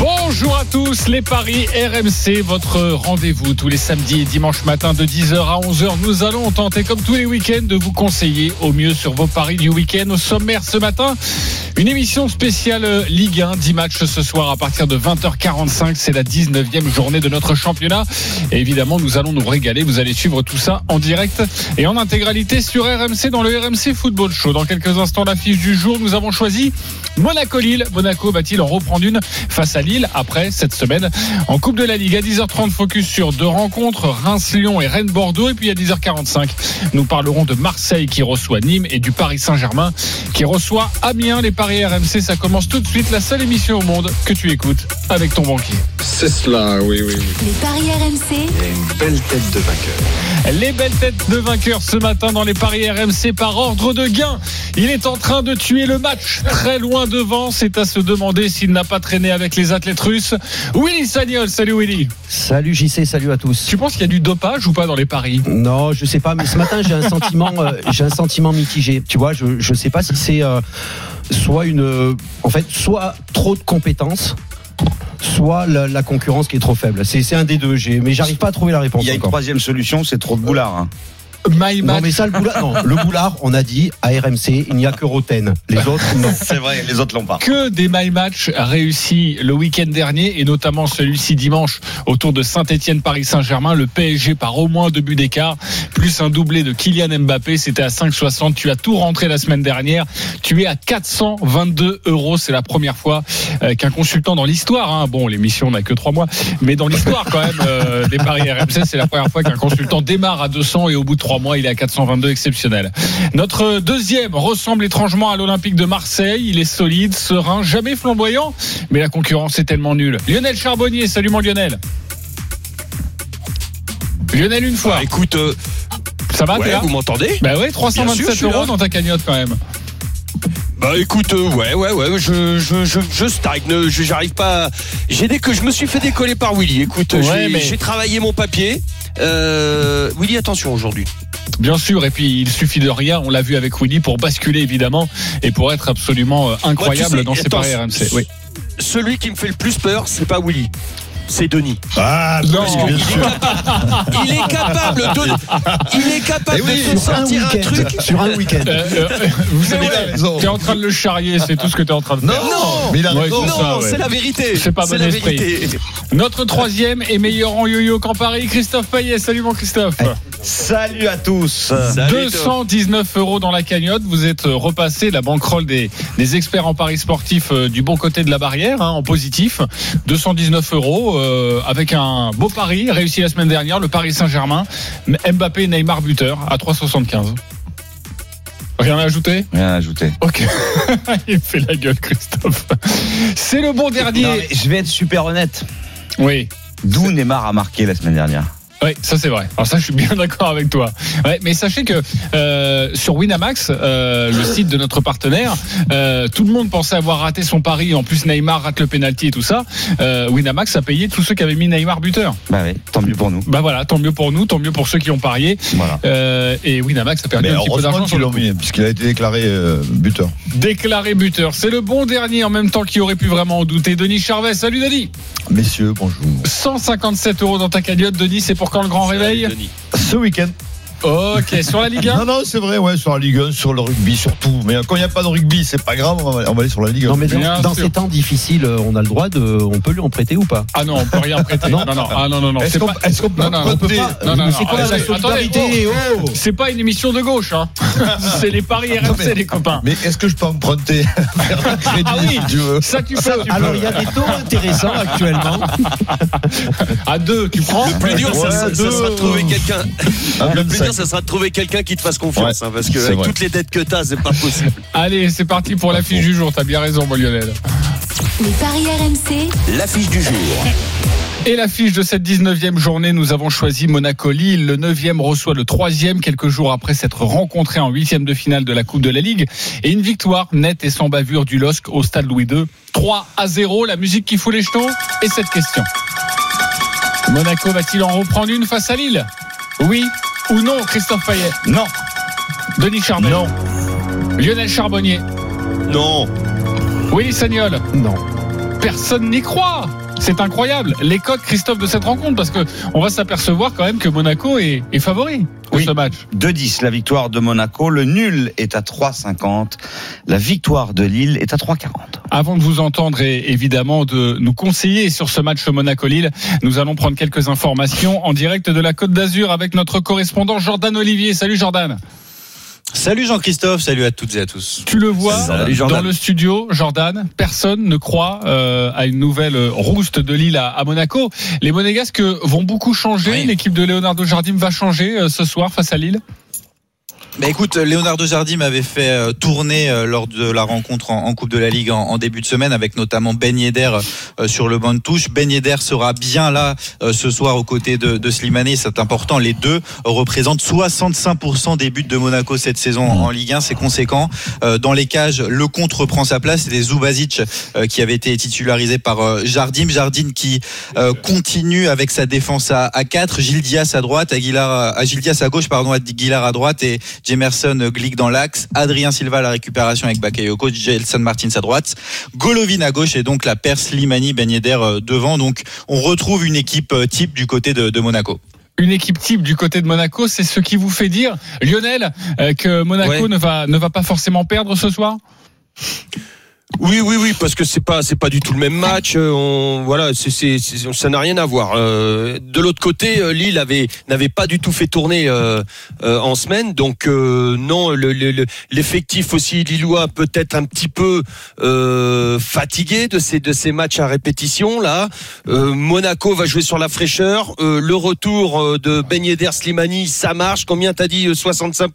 Bonjour à tous, les paris RMC, votre rendez-vous tous les samedis et dimanches matin de 10h à 11h. Nous allons tenter, comme tous les week-ends, de vous conseiller au mieux sur vos paris du week-end. Au sommaire ce matin, une émission spéciale Ligue 1, 10 matchs ce soir à partir de 20h45. C'est la 19e journée de notre championnat. Évidemment, nous allons nous régaler. Vous allez suivre tout ça en direct et en intégralité sur RMC dans le RMC Football Show. Dans quelques instants, l'affiche du jour, nous avons choisi Monaco-Lille. Monaco va-t-il en reprendre une face à Lille après cette semaine en Coupe de la Ligue. À 10h30 focus sur deux rencontres Reims-Lyon et Rennes-Bordeaux. Et puis à 10h45 nous parlerons de Marseille qui reçoit Nîmes et du Paris Saint-Germain qui reçoit Amiens. Les paris RMC ça commence tout de suite. La seule émission au monde que tu écoutes avec ton banquier. C'est cela, oui, oui, oui. Les paris RMC, une belle tête de vainqueur. les belles têtes de vainqueurs ce matin dans les paris RMC par ordre de gain. Il est en train de tuer le match très loin devant. C'est à se demander s'il n'a pas traîné avec les athlètes russes Willy Sagnol salut Willy Salut JC, salut à tous. tu penses qu'il y a du dopage ou pas dans les paris? Non, je sais pas, mais ce matin j'ai un sentiment, euh, j'ai un sentiment mitigé. Tu vois, je je sais pas si c'est euh, soit une, euh, en fait, soit trop de compétences, soit la, la concurrence qui est trop faible. C'est c'est un des deux. J'ai, mais j'arrive pas à trouver la réponse Il y a une encore. troisième solution, c'est trop de boulard. hein. My Non match mais ça le boulard, non, le boulard, on a dit à RMC, il n'y a que Roten. Les autres non. C'est vrai, les autres l'ont pas. que des my match réussis le week-end dernier et notamment celui-ci dimanche autour de Saint-Etienne Paris Saint-Germain le PSG par au moins deux buts d'écart plus un doublé de Kylian Mbappé c'était à 5,60 tu as tout rentré la semaine dernière tu es à 422 euros c'est la première fois euh, qu'un consultant dans l'histoire hein, bon l'émission n'a que trois mois mais dans l'histoire quand même euh, des paris RMC c'est la première fois qu'un consultant démarre à 200 et au bout de trois mois il est à 422 exceptionnel notre deuxième ressemble étrangement à l'Olympique de Marseille. Il est solide, serein, jamais flamboyant, mais la concurrence est tellement nulle. Lionel Charbonnier, salut mon Lionel. Lionel une fois. Écoute, euh, Ça va, ouais, vous m'entendez? Bah ouais, Bien 327 sûr, je suis euros dans ta cagnotte quand même. Bah écoute, euh, ouais, ouais, ouais, je, je, je, je stagne, je- j'arrive pas. à- J'ai des que je me suis fait décoller par Willy. Écoute, Ouais, j'ai mais- j'ai travaillé mon papier. Euh, Willy, attention aujourd'hui. Bien sûr, et puis il suffit de rien, on l'a vu avec Willy, pour basculer évidemment et pour être absolument euh, incroyable Moi, tu sais, dans ses paris RMC. Oui. Celui qui me fait le plus peur, c'est pas Willy. C'est Denis. Ah, Non, Il est capable de, il est capable Eh oui, de un sortir un, week-end, truc. sur un week-end. Euh, euh, vous savez, il a raison. tu es en train de le charrier, c'est tout ce que tu es en train de faire. Non, mais Ouais, non, ouais. c'est la vérité. C'est pas bon la esprit. vérité. Notre troisième et meilleur en yo-yo qu'en Paris, Christophe Payet. Salut mon Christophe. Salut à tous. Salut, 219 euros dans la cagnotte. Vous êtes euh, repassé la banquerolle des, des experts en paris sportif euh, du bon côté de la barrière, hein, en positif. 219 euros euh, avec un beau pari réussi la semaine dernière, le Paris Saint-Germain. Mbappé, Neymar buteur à 3,75. Rien à ajouter? Rien à ajouter. Ok. Il fait la gueule, Christophe. C'est le bon dernier. Non, je vais être super honnête. Oui. D'où Neymar a marqué la semaine dernière Oui, ça c'est vrai. Alors ça, je suis bien d'accord avec toi. Ouais, mais sachez que euh, sur Winamax, euh, le site de notre partenaire, euh, tout le monde pensait avoir raté son pari. En plus, Neymar rate le penalty et tout ça. Euh, Winamax a payé tous ceux qui avaient mis Neymar buteur. Bah oui, tant mieux pour nous. Bah voilà, tant mieux pour nous, tant mieux pour ceux qui ont parié. Voilà. Euh, et Winamax a perdu Mais un petit peu d'argent sur l'ont mis, puisqu'il a été déclaré euh, buteur. Déclaré buteur. C'est le bon dernier en même temps qui aurait pu vraiment en douter. Denis Charvet, salut Denis. Messieurs, bonjour. 157 euros dans ta cagnotte, Denis. C'est pour quand le grand réveil. Ce week-end. Ok, sur la Ligue 1 Non, non, c'est vrai, ouais, sur la Ligue 1, sur le rugby surtout. Mais quand il n'y a pas de rugby, c'est pas grave, on va, on va aller sur la Ligue 1. Non mais dans, ces temps difficiles, euh, on a le droit de, on peut lui en prêter ou pas Ah non, on peut rien prêter. Non, non, non. Ah non, non, non. Est-ce qu'on pas- peut Non, non, pas. Non, non, c'est quoi la solidarité attendez, oh C'est pas une émission de gauche, hein. C'est les paris Non, RMC, mais- les copains. Mais est-ce que je peux emprunter crédit Ah oui. tu veux Ça, tu peux. tu. Alors il y a des taux intéressants actuellement. À deux, tu prends Le plus dur, ça, sera de trouver quelqu'un. Un Le plus 25. dur, ça sera de trouver quelqu'un qui te fasse confiance, Ouais, hein, parce que avec vrai. toutes les dettes que t'as, c'est pas possible. Allez, c'est parti pour l'affiche du jour. T'as bien raison, mon Lionel. Les paris RMC, L'affiche du jour. Et l'affiche de cette 19e journée, nous avons choisi Monaco-Lille. Le 9e reçoit le 3e quelques jours après s'être rencontré en 8e de finale de la Coupe de la Ligue. Et une victoire nette et sans bavure du LOSC au stade Louis II. 3 à 0, la musique qui fout les jetons. Et cette question. Monaco va-t-il en reprendre une face à Lille? Oui ou non, Christophe Payet Non. Denis Charbonnier Non. Lionel Charbonnier Non. Willy Sagnol Non. Personne n'y croit c'est incroyable les codes Christophe de cette rencontre parce que on va s'apercevoir quand même que Monaco est, est favori de Oui. ce match. 2-10 la victoire de Monaco. Le nul est à 3,50. La victoire de Lille est à 3,40. Avant de vous entendre et évidemment de nous conseiller sur ce match Monaco-Lille, nous allons prendre quelques informations en direct de la Côte d'Azur avec notre correspondant Jordan Olivier. Salut Jordan. Salut Jean-Christophe, salut à toutes et à tous. Tu le vois Salut, dans le studio, Jordan. Personne ne croit euh, à une nouvelle rouste de Lille à, à Monaco. Les Monégasques vont beaucoup changer. Oui. L'équipe de Leonardo Jardim va changer euh, ce soir face à Lille. Bah écoute, Leonardo Jardim m'avait fait euh, tourner euh, lors de la rencontre en, Coupe de la Ligue en, début de semaine avec notamment Ben Yedder euh, sur le banc de touche. Ben Yedder sera bien là ce soir aux côtés de, de Slimani, c'est important. Les deux représentent 65% des buts de Monaco cette saison en Ligue 1, c'est conséquent. Dans les cages, le compte reprend sa place. C'était Zubazic qui avait été titularisé par Jardim. Jardim qui continue avec sa défense à, à 4. Gilles à droite, Aguilar, à Gilles Diaz à gauche, pardon, Aguilar à droite et Jemerson Glick dans l'axe. Adrien Silva à la récupération avec Bakayoko, Gelson Martins à droite. Golovin à gauche et donc la Perse Limani Ben Yedder euh, devant. Donc on retrouve une équipe euh, type du côté de, de Monaco. Une équipe type du côté de Monaco, c'est ce qui vous fait dire, Lionel, euh, que Monaco Ouais. ne va ne va pas forcément perdre ce soir? Oui, oui, oui, parce que c'est pas, c'est pas du tout le même match. euh, On, voilà, c'est, c'est, c'est- ça n'a rien à voir. Euh, de l'autre côté, euh, Lille avait, n'avait pas du tout fait tourner euh, euh, en semaine, donc euh, non, le, le- le- l'effectif aussi lillois peut-être un petit peu euh, fatigué de ces, de ces matchs à répétition là. Euh, Monaco va jouer sur la fraîcheur. Euh, le retour de Ben Yedder Slimani, ça marche. Combien t'as dit euh, 65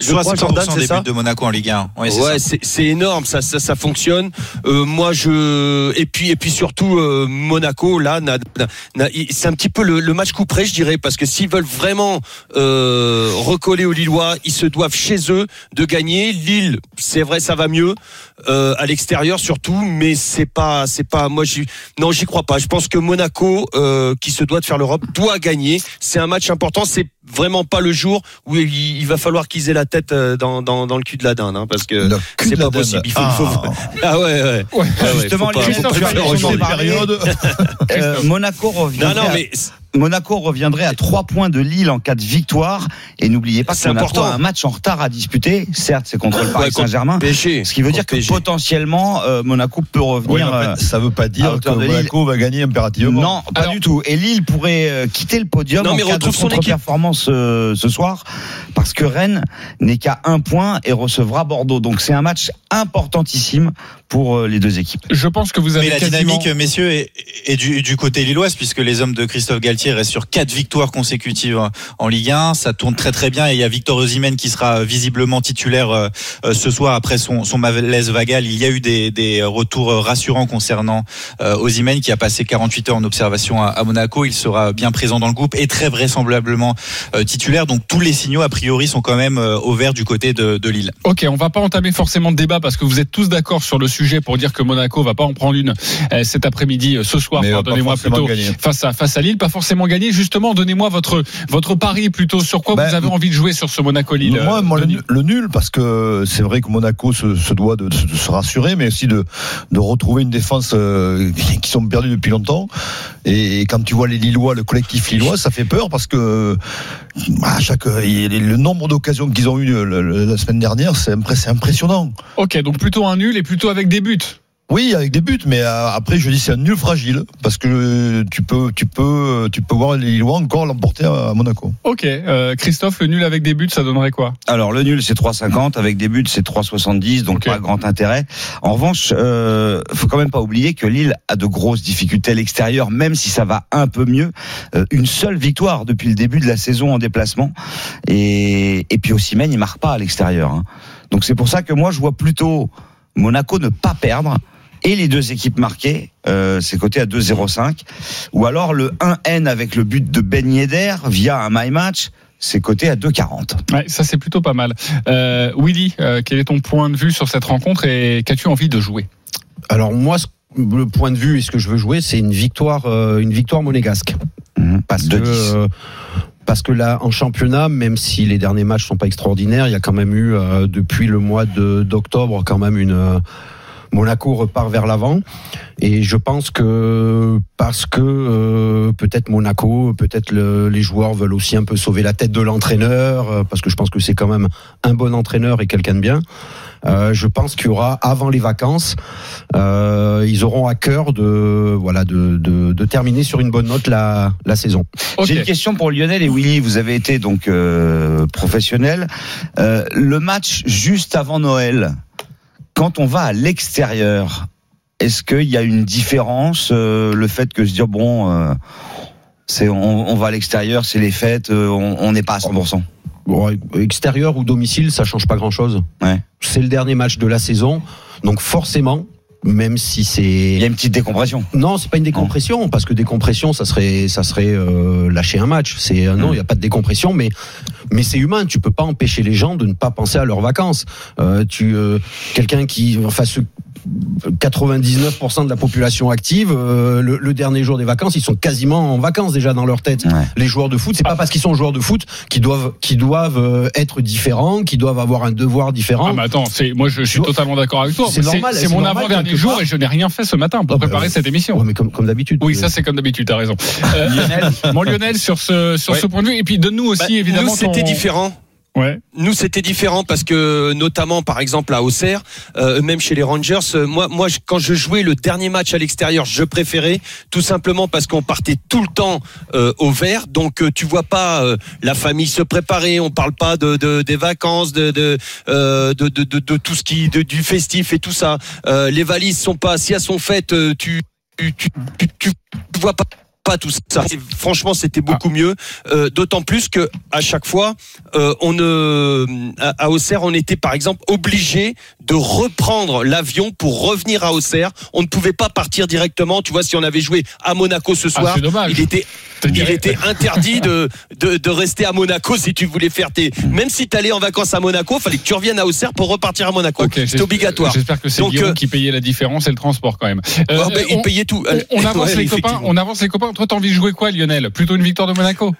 Je crois, 65% Jordan, c'est des ça? buts de Monaco en Ligue 1. Ouais, c'est ouais, c'est c'est énorme, ça, ça, ça fonctionne. Euh, moi, je et puis et puis surtout euh, Monaco là, c'est un petit peu le, match coup je dirais, parce que s'ils veulent vraiment euh, recoller aux Lillois, ils se doivent chez eux de gagner. Lille, c'est vrai, ça va mieux euh, à l'extérieur surtout, mais c'est pas c'est pas moi j'y non j'y crois pas. Je pense que Monaco, euh, qui se doit de faire l'Europe, doit gagner. C'est un match important. C'est vraiment pas le jour où il, il va falloir qu'ils aient la tête euh, dans, dans, dans le cul de la dinde, hein, parce que c'est pas dinde. possible. Il faut, Ah. faut- ah ouais, ouais. Ouais. Ouais, ouais, Justement, faut pas- les faut pas Christophe le faire Payet, au jour. on en parlait. Euh, Monaco Non, reviendrait, non, à, mais Monaco reviendrait à 3 points de Lille en cas de victoire. Et n'oubliez pas que C'est Monaco important. a un match en retard à disputer. Certes, c'est contre le Paris Saint-Germain. Ce qui veut dire que PSG. potentiellement, euh, Monaco peut Oui, revenir. en euh, fait, ça veut pas dire que. Monaco va gagner impérativement. Non, pas Alors- du tout. Et Lille pourrait euh, quitter le podium Non, en mais cas de retrouve son équipe. contre-performance euh, ce soir, parce que Rennes n'est qu'à un point et recevra Bordeaux. Donc c'est un match importantissime pour euh, les deux équipes. Je pense que vous avez Mais la quasiment... dynamique, messieurs, est, est du, du côté lilloise, puisque les hommes de Christophe Galtier restent sur quatre victoires consécutives en Ligue 1. Ça tourne très très bien et il y a Victor Osimhen qui sera visiblement titulaire euh, euh, ce soir après son, son malaise vagal. Il y a eu des, des retours rassurants concernant euh, Osimhen qui a passé 48 heures en observation à, à Monaco. Il sera bien présent dans le groupe et très vraisemblablement euh, titulaire. Donc tous les signaux a priori sont quand même euh, au vert du côté de, de Lille. Ok, on va pas entamer forcément de débat parce que vous êtes tous d'accord sur le sujet pour dire que Monaco va pas en prendre une euh, cet après-midi, euh, ce soir, pas pardonnez-moi plutôt, gagner. face à face à Lille, pas forcément gagner. Justement, donnez-moi votre votre pari plutôt sur quoi Ben, vous avez envie de jouer sur ce Monaco-Lille. Moi, euh, moi, le, le nul, parce que c'est vrai que Monaco se, se doit de, de se rassurer, mais aussi de, de retrouver une défense euh, qui sont perdus depuis longtemps. Et, quand tu vois les Lillois, le collectif Lillois, ça fait peur parce que à chaque, le nombre d'occasions qu'ils ont eu le- le- la semaine dernière, c'est impressionnant. Ok, donc plutôt un nul et plutôt avec des buts. Oui, avec des buts, mais euh, après je dis c'est un nul fragile parce que tu peux, tu peux, tu peux voir les Lillois encore l'emporter à, Monaco. Ok, euh, Christophe, le nul avec des buts, ça donnerait quoi? Alors le nul c'est 3,50 avec des buts c'est 3,70 donc pas grand intérêt. En revanche, euh, faut quand même pas oublier que Lille a de grosses difficultés à l'extérieur, même si ça va un peu mieux. Euh, une seule victoire depuis le début de la saison en déplacement et et puis aussi il marque pas à l'extérieur. hein. Donc c'est pour ça que moi je vois plutôt Monaco ne pas perdre et les deux équipes marquées, euh, c'est coté à 2,05. Ou alors le 1N avec le but de Ben Yedder via un my match, c'est coté à 2,40. Ouais, ça c'est plutôt pas mal. Euh, Willy, euh, quel est ton point de vue sur cette rencontre et qu'as-tu envie de jouer? Alors moi, ce- le point de vue et ce que je veux jouer, c'est une victoire, euh, une victoire monégasque. Parce De que 10. euh, parce que là, en championnat, même si les derniers matchs sont pas extraordinaires, il y a quand même eu euh, depuis le mois d'octobre quand même une Monaco repart vers l'avant et je pense que parce que euh, peut-être Monaco, peut-être le- les joueurs veulent aussi un peu sauver la tête de l'entraîneur euh, parce que je pense que c'est quand même un bon entraîneur et quelqu'un de bien. Euh, je pense qu'il y aura avant les vacances, euh, ils auront à cœur de voilà de, de, de terminer sur une bonne note la, la saison. J'ai une question pour Lionel et Willy. Vous avez été donc euh, professionnel. Euh, le match juste avant Noël, quand on va à l'extérieur, est-ce qu'il y a une différence euh, Le fait que se dire bon, euh, c'est on, on va à l'extérieur, c'est les fêtes, euh, on n'est pas à 100%. Bon, extérieur ou domicile, ça change pas grand chose. Ouais. C'est le dernier match de la saison, donc forcément, même si c'est Il y a une petite décompression. Non, c'est pas une décompression parce que décompression, ça serait, ça serait euh, lâcher un match. C'est euh, non, il Mm. y a pas de décompression, mais mais c'est humain. Tu peux pas empêcher les gens de ne pas penser à leurs vacances. Euh, tu, euh, quelqu'un qui, enfin, ce 99% de la population active, euh, le, le dernier jour des vacances, ils sont quasiment en vacances déjà dans leur tête. Ouais. Les joueurs de foot, c'est pas parce qu'ils sont joueurs de foot qu'ils doivent, qu'ils doivent euh, être différents, qu'ils doivent avoir un devoir différent. Ah, mais attends, c'est, moi je suis totalement d'accord avec toi. c'est normal, c'est c'est mon avant-dernier jour et je n'ai rien fait ce matin pour Ah, bah, préparer cette émission. Ouais, mais comme, comme d'habitude. Oui, ça c'est comme d'habitude, t'as raison. Euh, Lionel mon Lionel, sur ce, sur Ouais. ce point de vue, et puis donne-nous aussi Bah, évidemment. nous, c'était ton- différent. Ouais. Nous, c'était différent parce que, notamment, par exemple, à Auxerre, euh, même chez les Rangers, euh, moi, moi, quand je jouais le dernier match à l'extérieur, je préférais tout simplement parce qu'on partait tout le temps euh, au vert. Donc, euh, tu vois pas euh, la famille se préparer. On parle pas de, de- des vacances, de de, euh, de, de, de- tout ce qui, du festif et tout ça. Les valises sont pas, si elles sont faites, euh, tu, tu, tu, tu, tu vois pas franchement, c'était beaucoup mieux. Euh, D'autant plus que à chaque fois, euh, on à, à Auxerre, on était par exemple obligé de reprendre l'avion pour revenir à Auxerre. On ne pouvait pas partir directement. Tu vois, si on avait joué à Monaco ce Ah, soir, c'est il était il était interdit de, de, de rester à Monaco si tu voulais faire tes. Même si tu allais en vacances à Monaco, fallait que tu reviennes à Auxerre pour repartir à Monaco. J'espère- obligatoire. J'espère que c'est Guillaume euh, qui payait la différence et le transport quand même. Euh, Oh, ben, il on- payait tout. on, on avance Ouais, les copains, on avance les copains. Toi, t'as envie de jouer quoi, Lionel? Plutôt une victoire de Monaco?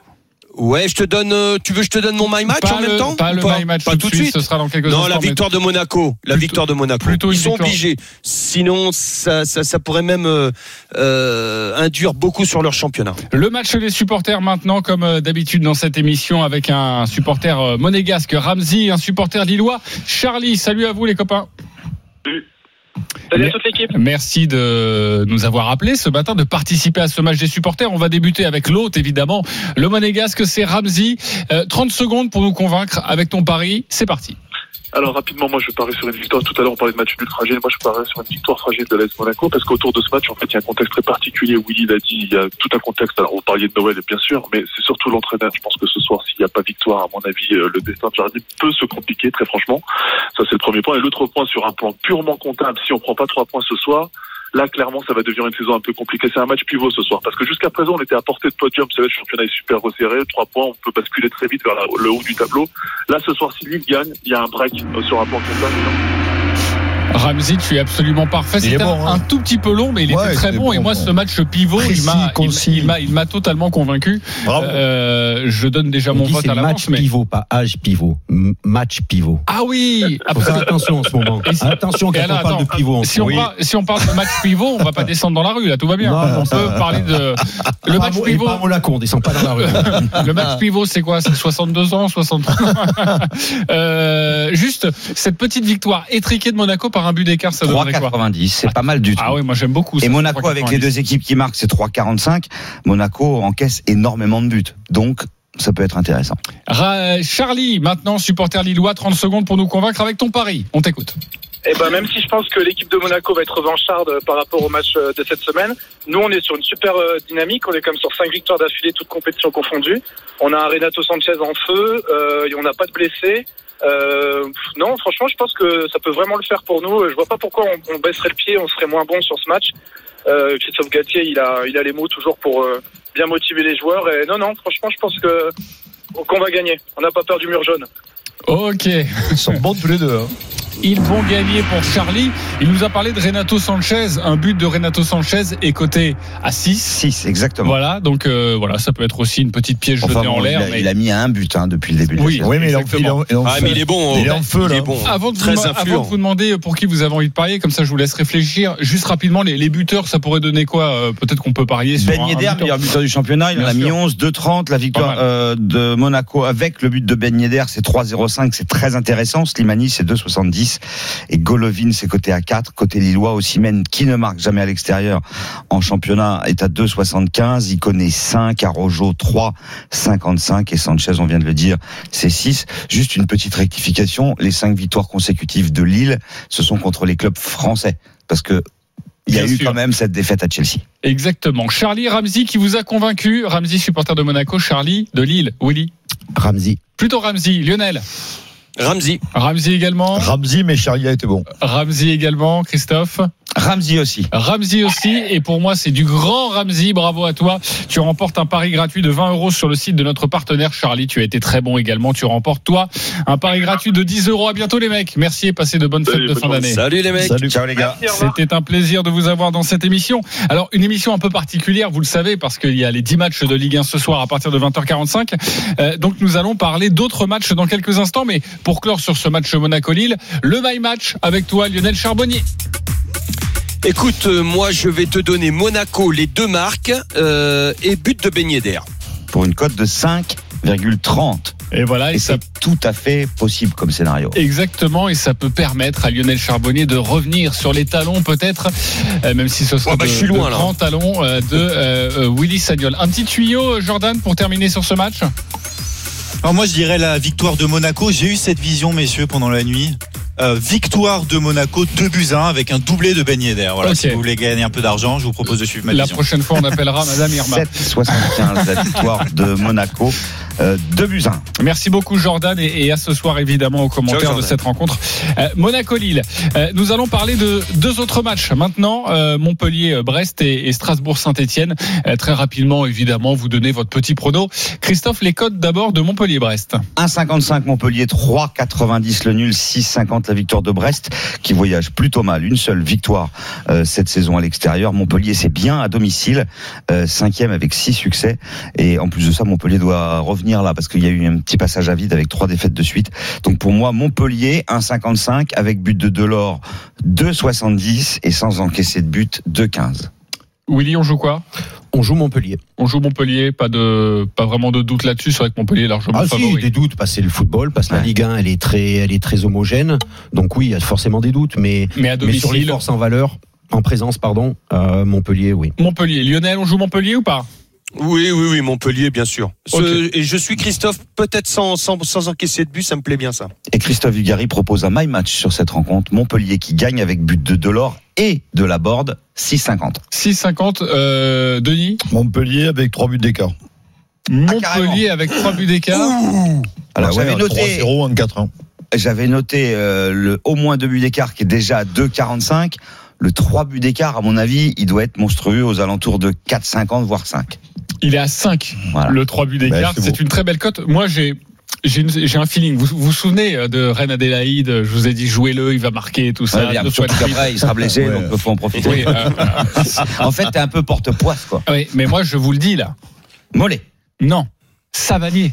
Ouais, je te donne. euh, tu veux que je te donne mon my match Pas en le- même temps pas le my match Pas tout de suite. Ce sera dans quelques Non, la victoire de Monaco. La Plutôt- victoire de Monaco. plutôt Ils une sont victoire. obligés. Sinon, ça, ça, ça pourrait même euh, euh, induire beaucoup sur leur championnat. Le match des supporters maintenant, comme d'habitude dans cette émission, avec un supporter monégasque, Ramsey, un supporter lillois, Charlie. Salut à vous les copains. Salut Mais- à toute l'équipe. Merci de nous avoir appelé ce matin, de participer à ce match des supporters. On va débuter avec l'hôte, évidemment. Le monégasque, c'est Ramsey. Euh, 30 secondes pour nous convaincre avec ton pari. C'est parti. Alors rapidement, moi je parie sur une victoire. Tout à l'heure on parlait de match nul fragile. Moi je parie sur une victoire fragile de l'AS Monaco parce qu'autour de ce match, en fait, il y a un contexte très particulier. Willy l'a dit, il y a tout un contexte. Alors vous parliez de Noël, bien sûr, mais c'est surtout l'entraîneur. Je pense que ce soir, s'il n'y a pas victoire, à mon avis, euh, le destin de Jardim peut se compliquer très franchement. Ça c'est le premier point. Et l'autre point sur un plan purement comptable, si on prend pas trois points ce soir. Là, clairement, ça va devenir une saison un peu compliquée. C'est un match pivot ce soir. Parce que jusqu'à présent, on était à portée de podium. Vous savez, le championnat est super resserré. Trois points, on peut basculer très vite vers le haut du tableau. Là, ce soir, si Lille gagne, il y a un break euh, sur un plan comptable. Ramsey, tu es absolument parfait. C'était bon, un, hein. un tout petit peu long, mais il Ouais, était très bon. Et moi, ce match pivot, il Précis, m'a, il- concis. il m'a, il m'a totalement convaincu. Euh, je donne déjà On mon vote à l'avance, match mais pivot, pas âge pivot. M- Match pivot. ah oui. Faut faire attention en ce moment. Si- Attention quand alors, on parle attends, de pivot. en ce Si on, moment. parle, si on parle de match pivot, on va pas descendre dans la rue, là, tout va bien. Non, on peut parler de. Le match pivot. pas Monaco, on descend pas dans la rue. Le match pivot, c'est quoi? C'est 62 ans, 63 euh, Juste, cette petite victoire étriquée de Monaco par un but d'écart, ça donnerait quoi 3,90, c'est pas mal du tout. Ah oui, moi j'aime beaucoup. ça, Et Monaco, avec les 3,90. deux équipes qui marquent, c'est 3,45. Monaco encaisse énormément de buts. Donc, ça peut être intéressant. Ra- Charlie, maintenant, supporter lillois, 30 secondes pour nous convaincre avec ton pari. On t'écoute. Et ben même si je pense que l'équipe de Monaco va être revancharde euh, par rapport au match euh, de cette semaine, nous on est sur une super euh, dynamique, on est comme sur cinq victoires d'affilée, toutes compétitions confondues. On a un Renato Sanchez en feu, euh, et on n'a pas de blessés. Euh, non, franchement, je pense que ça peut vraiment le faire pour nous. Je vois pas pourquoi on, on baisserait le pied, on serait moins bon sur ce match. Euh, Christophe Gatier, il a, il a les mots toujours pour euh, bien motiver les joueurs. Et non, non, franchement, je pense que qu'on va gagner. On n'a pas peur du mur jaune. Ok. Ils sont bons tous les deux. hein. Ils vont gagner pour Charlie. Il nous a parlé de Renato Sanchez. Un but de Renato Sanchez est coté à 6. 6, exactement. Voilà, donc euh, voilà, ça peut être aussi une petite piège Enfin, jetée en l'air. il, a, mais- il a mis un but hein, depuis le début de la Oui. saison. Oui, mais il est en- il est en- il est en Ah, feu. mais il est bon. Il est en feu, il là. est bon. Avant de, vous, avant de vous demander pour qui vous avez envie de parier, comme ça je vous laisse réfléchir. Juste rapidement, les, les buteurs, ça pourrait donner quoi Euh, Peut-être qu'on peut parier sur Ben Yedder, buteur. meilleur buteur du championnat, il en a mis sûr. 11, 2-30. La victoire euh, de Monaco avec le but de Ben Yedder, c'est 3-0-5, c'est très intéressant. Slimani, c'est 2-70. Et Golovin, c'est côté à 4. Côté Lillois, Ossimène, qui ne marque jamais à l'extérieur en championnat, est à 2-75. Il connaît 5, Arojo 3, 55. Et Sanchez, on vient de le dire, c'est 6. Juste une petite rectification. Les 5 victoires consécutives de Lille, ce sont contre les clubs français. Parce que il y a Bien eu sûr. quand même cette défaite à Chelsea. Exactement. Charlie Ramsey qui vous a convaincu. Ramsey, supporter de Monaco. Charlie de Lille. Willy. Ramsey. Plutôt Ramsey. Lionel. Ramsey. Ramsey également. Ramsey, mais Charlie a été bon. Ramsey également. Christophe. Ramsey aussi. Ramsey aussi. Et pour moi, c'est du grand Ramsey. Bravo à toi. Tu remportes un pari gratuit de 20 euros sur le site de notre partenaire Charlie. Tu as été très bon également. Tu remportes, toi, un pari gratuit de 10 euros. À bientôt, les mecs. Merci et passez de bonnes Salut, fêtes de fin d'année. Salut les mecs. Salut. Ciao les gars. C'était un plaisir de vous avoir dans cette émission. Alors, une émission un peu particulière, vous le savez, parce qu'il y a les 10 matchs de Ligue 1 ce soir à partir de 20h45. Euh, donc, nous allons parler d'autres matchs dans quelques instants. Mais pour clore sur ce match Monaco-Lille, le My Match avec toi, Lionel Charbonnier. Écoute, euh, moi je vais te donner Monaco, les deux marques euh, et but de Ben Yedder. Pour une cote de 5,30. Et voilà, et Et ça c'est tout à fait possible comme scénario. Exactement, et ça peut permettre à Lionel Charbonnier de revenir sur les talons peut-être, euh, même si ce sera Ouais, bah, de, je suis loin, de là. grands talons euh, de euh, Willy Sagnol. Un petit tuyau, Jordan, pour terminer sur ce match? Alors moi je dirais la victoire de Monaco. J'ai eu cette vision messieurs pendant la nuit. Euh, victoire de Monaco 2 buts à 1 avec un doublé de Ben Yedder. Voilà, si vous voulez gagner un peu d'argent, je vous propose de suivre ma La vision. prochaine fois, on appellera Madame Irma. 7,75 la victoire de Monaco. Euh, 2 buts 1. Merci beaucoup Jordan et, et à ce soir évidemment aux commentaires Ciao, de cette rencontre. Euh, Monaco-Lille. Euh, nous allons parler de deux autres matchs maintenant. Euh, Montpellier-Brest et, et Strasbourg-Saint-Etienne. très rapidement évidemment, vous donnez votre petit prono. Christophe, les codes d'abord de Montpellier-Brest. 1,55 Montpellier, 3,90 le nul, 6,50 la victoire de Brest, qui voyage plutôt mal. Une seule victoire cette saison à l'extérieur. Montpellier, c'est bien à domicile, cinquième avec six succès. Et en plus de ça, Montpellier doit revenir là parce qu'il y a eu un petit passage à vide avec trois défaites de suite. Donc pour moi, Montpellier 1,55 avec but de Delors 2,70 et sans encaisser de but 2,15. Willy, on joue quoi? On joue Montpellier. On joue Montpellier, pas de, pas vraiment de doute là-dessus. C'est vrai que Montpellier est largement Ah si, favori. des doutes, parce que c'est le football, parce que la. Ligue 1, elle est très, elle est très homogène. Donc oui, il y a forcément des doutes, mais, Mais à mais sur les domicile, forces en valeur, en présence, pardon, euh, Montpellier, oui. Montpellier. Lionel, on joue Montpellier ou pas? Oui, oui, oui, Montpellier, bien sûr. Ce-. Et je suis Christophe, peut-être sans, sans, sans encaisser de but, ça me plaît bien ça. Et Christophe Vigari propose un my match sur cette rencontre. Montpellier qui gagne avec but de Delors et de la Borde 6,50. 6,50. Euh, Denis? Montpellier avec 3 buts d'écart. Montpellier avec 3 buts d'écart. Alors Ouais, j'avais noté, 3-0 en 4 1 j'avais noté euh, le au moins deux buts d'écart qui est déjà à 2,45. Le 3 buts d'écart, à mon avis, il doit être monstrueux aux alentours de 4,50 voire 5. Il est à 5. Voilà. Le 3 buts d'écart. Ben, c'est une très belle cote. Moi, j'ai. J'ai, un feeling. Vous vous vous souvenez euh, de Reine Adélaïde? Je vous ai dit jouez-le, il va marquer et tout ça. Ouais, bien, qu'après, il sera blessé, Ouais. donc il faut en profiter. Oui, euh, En fait, t'es un peu porte-poisse, quoi. oui, mais moi, je vous le dis là. Mollet. Non. Savanier.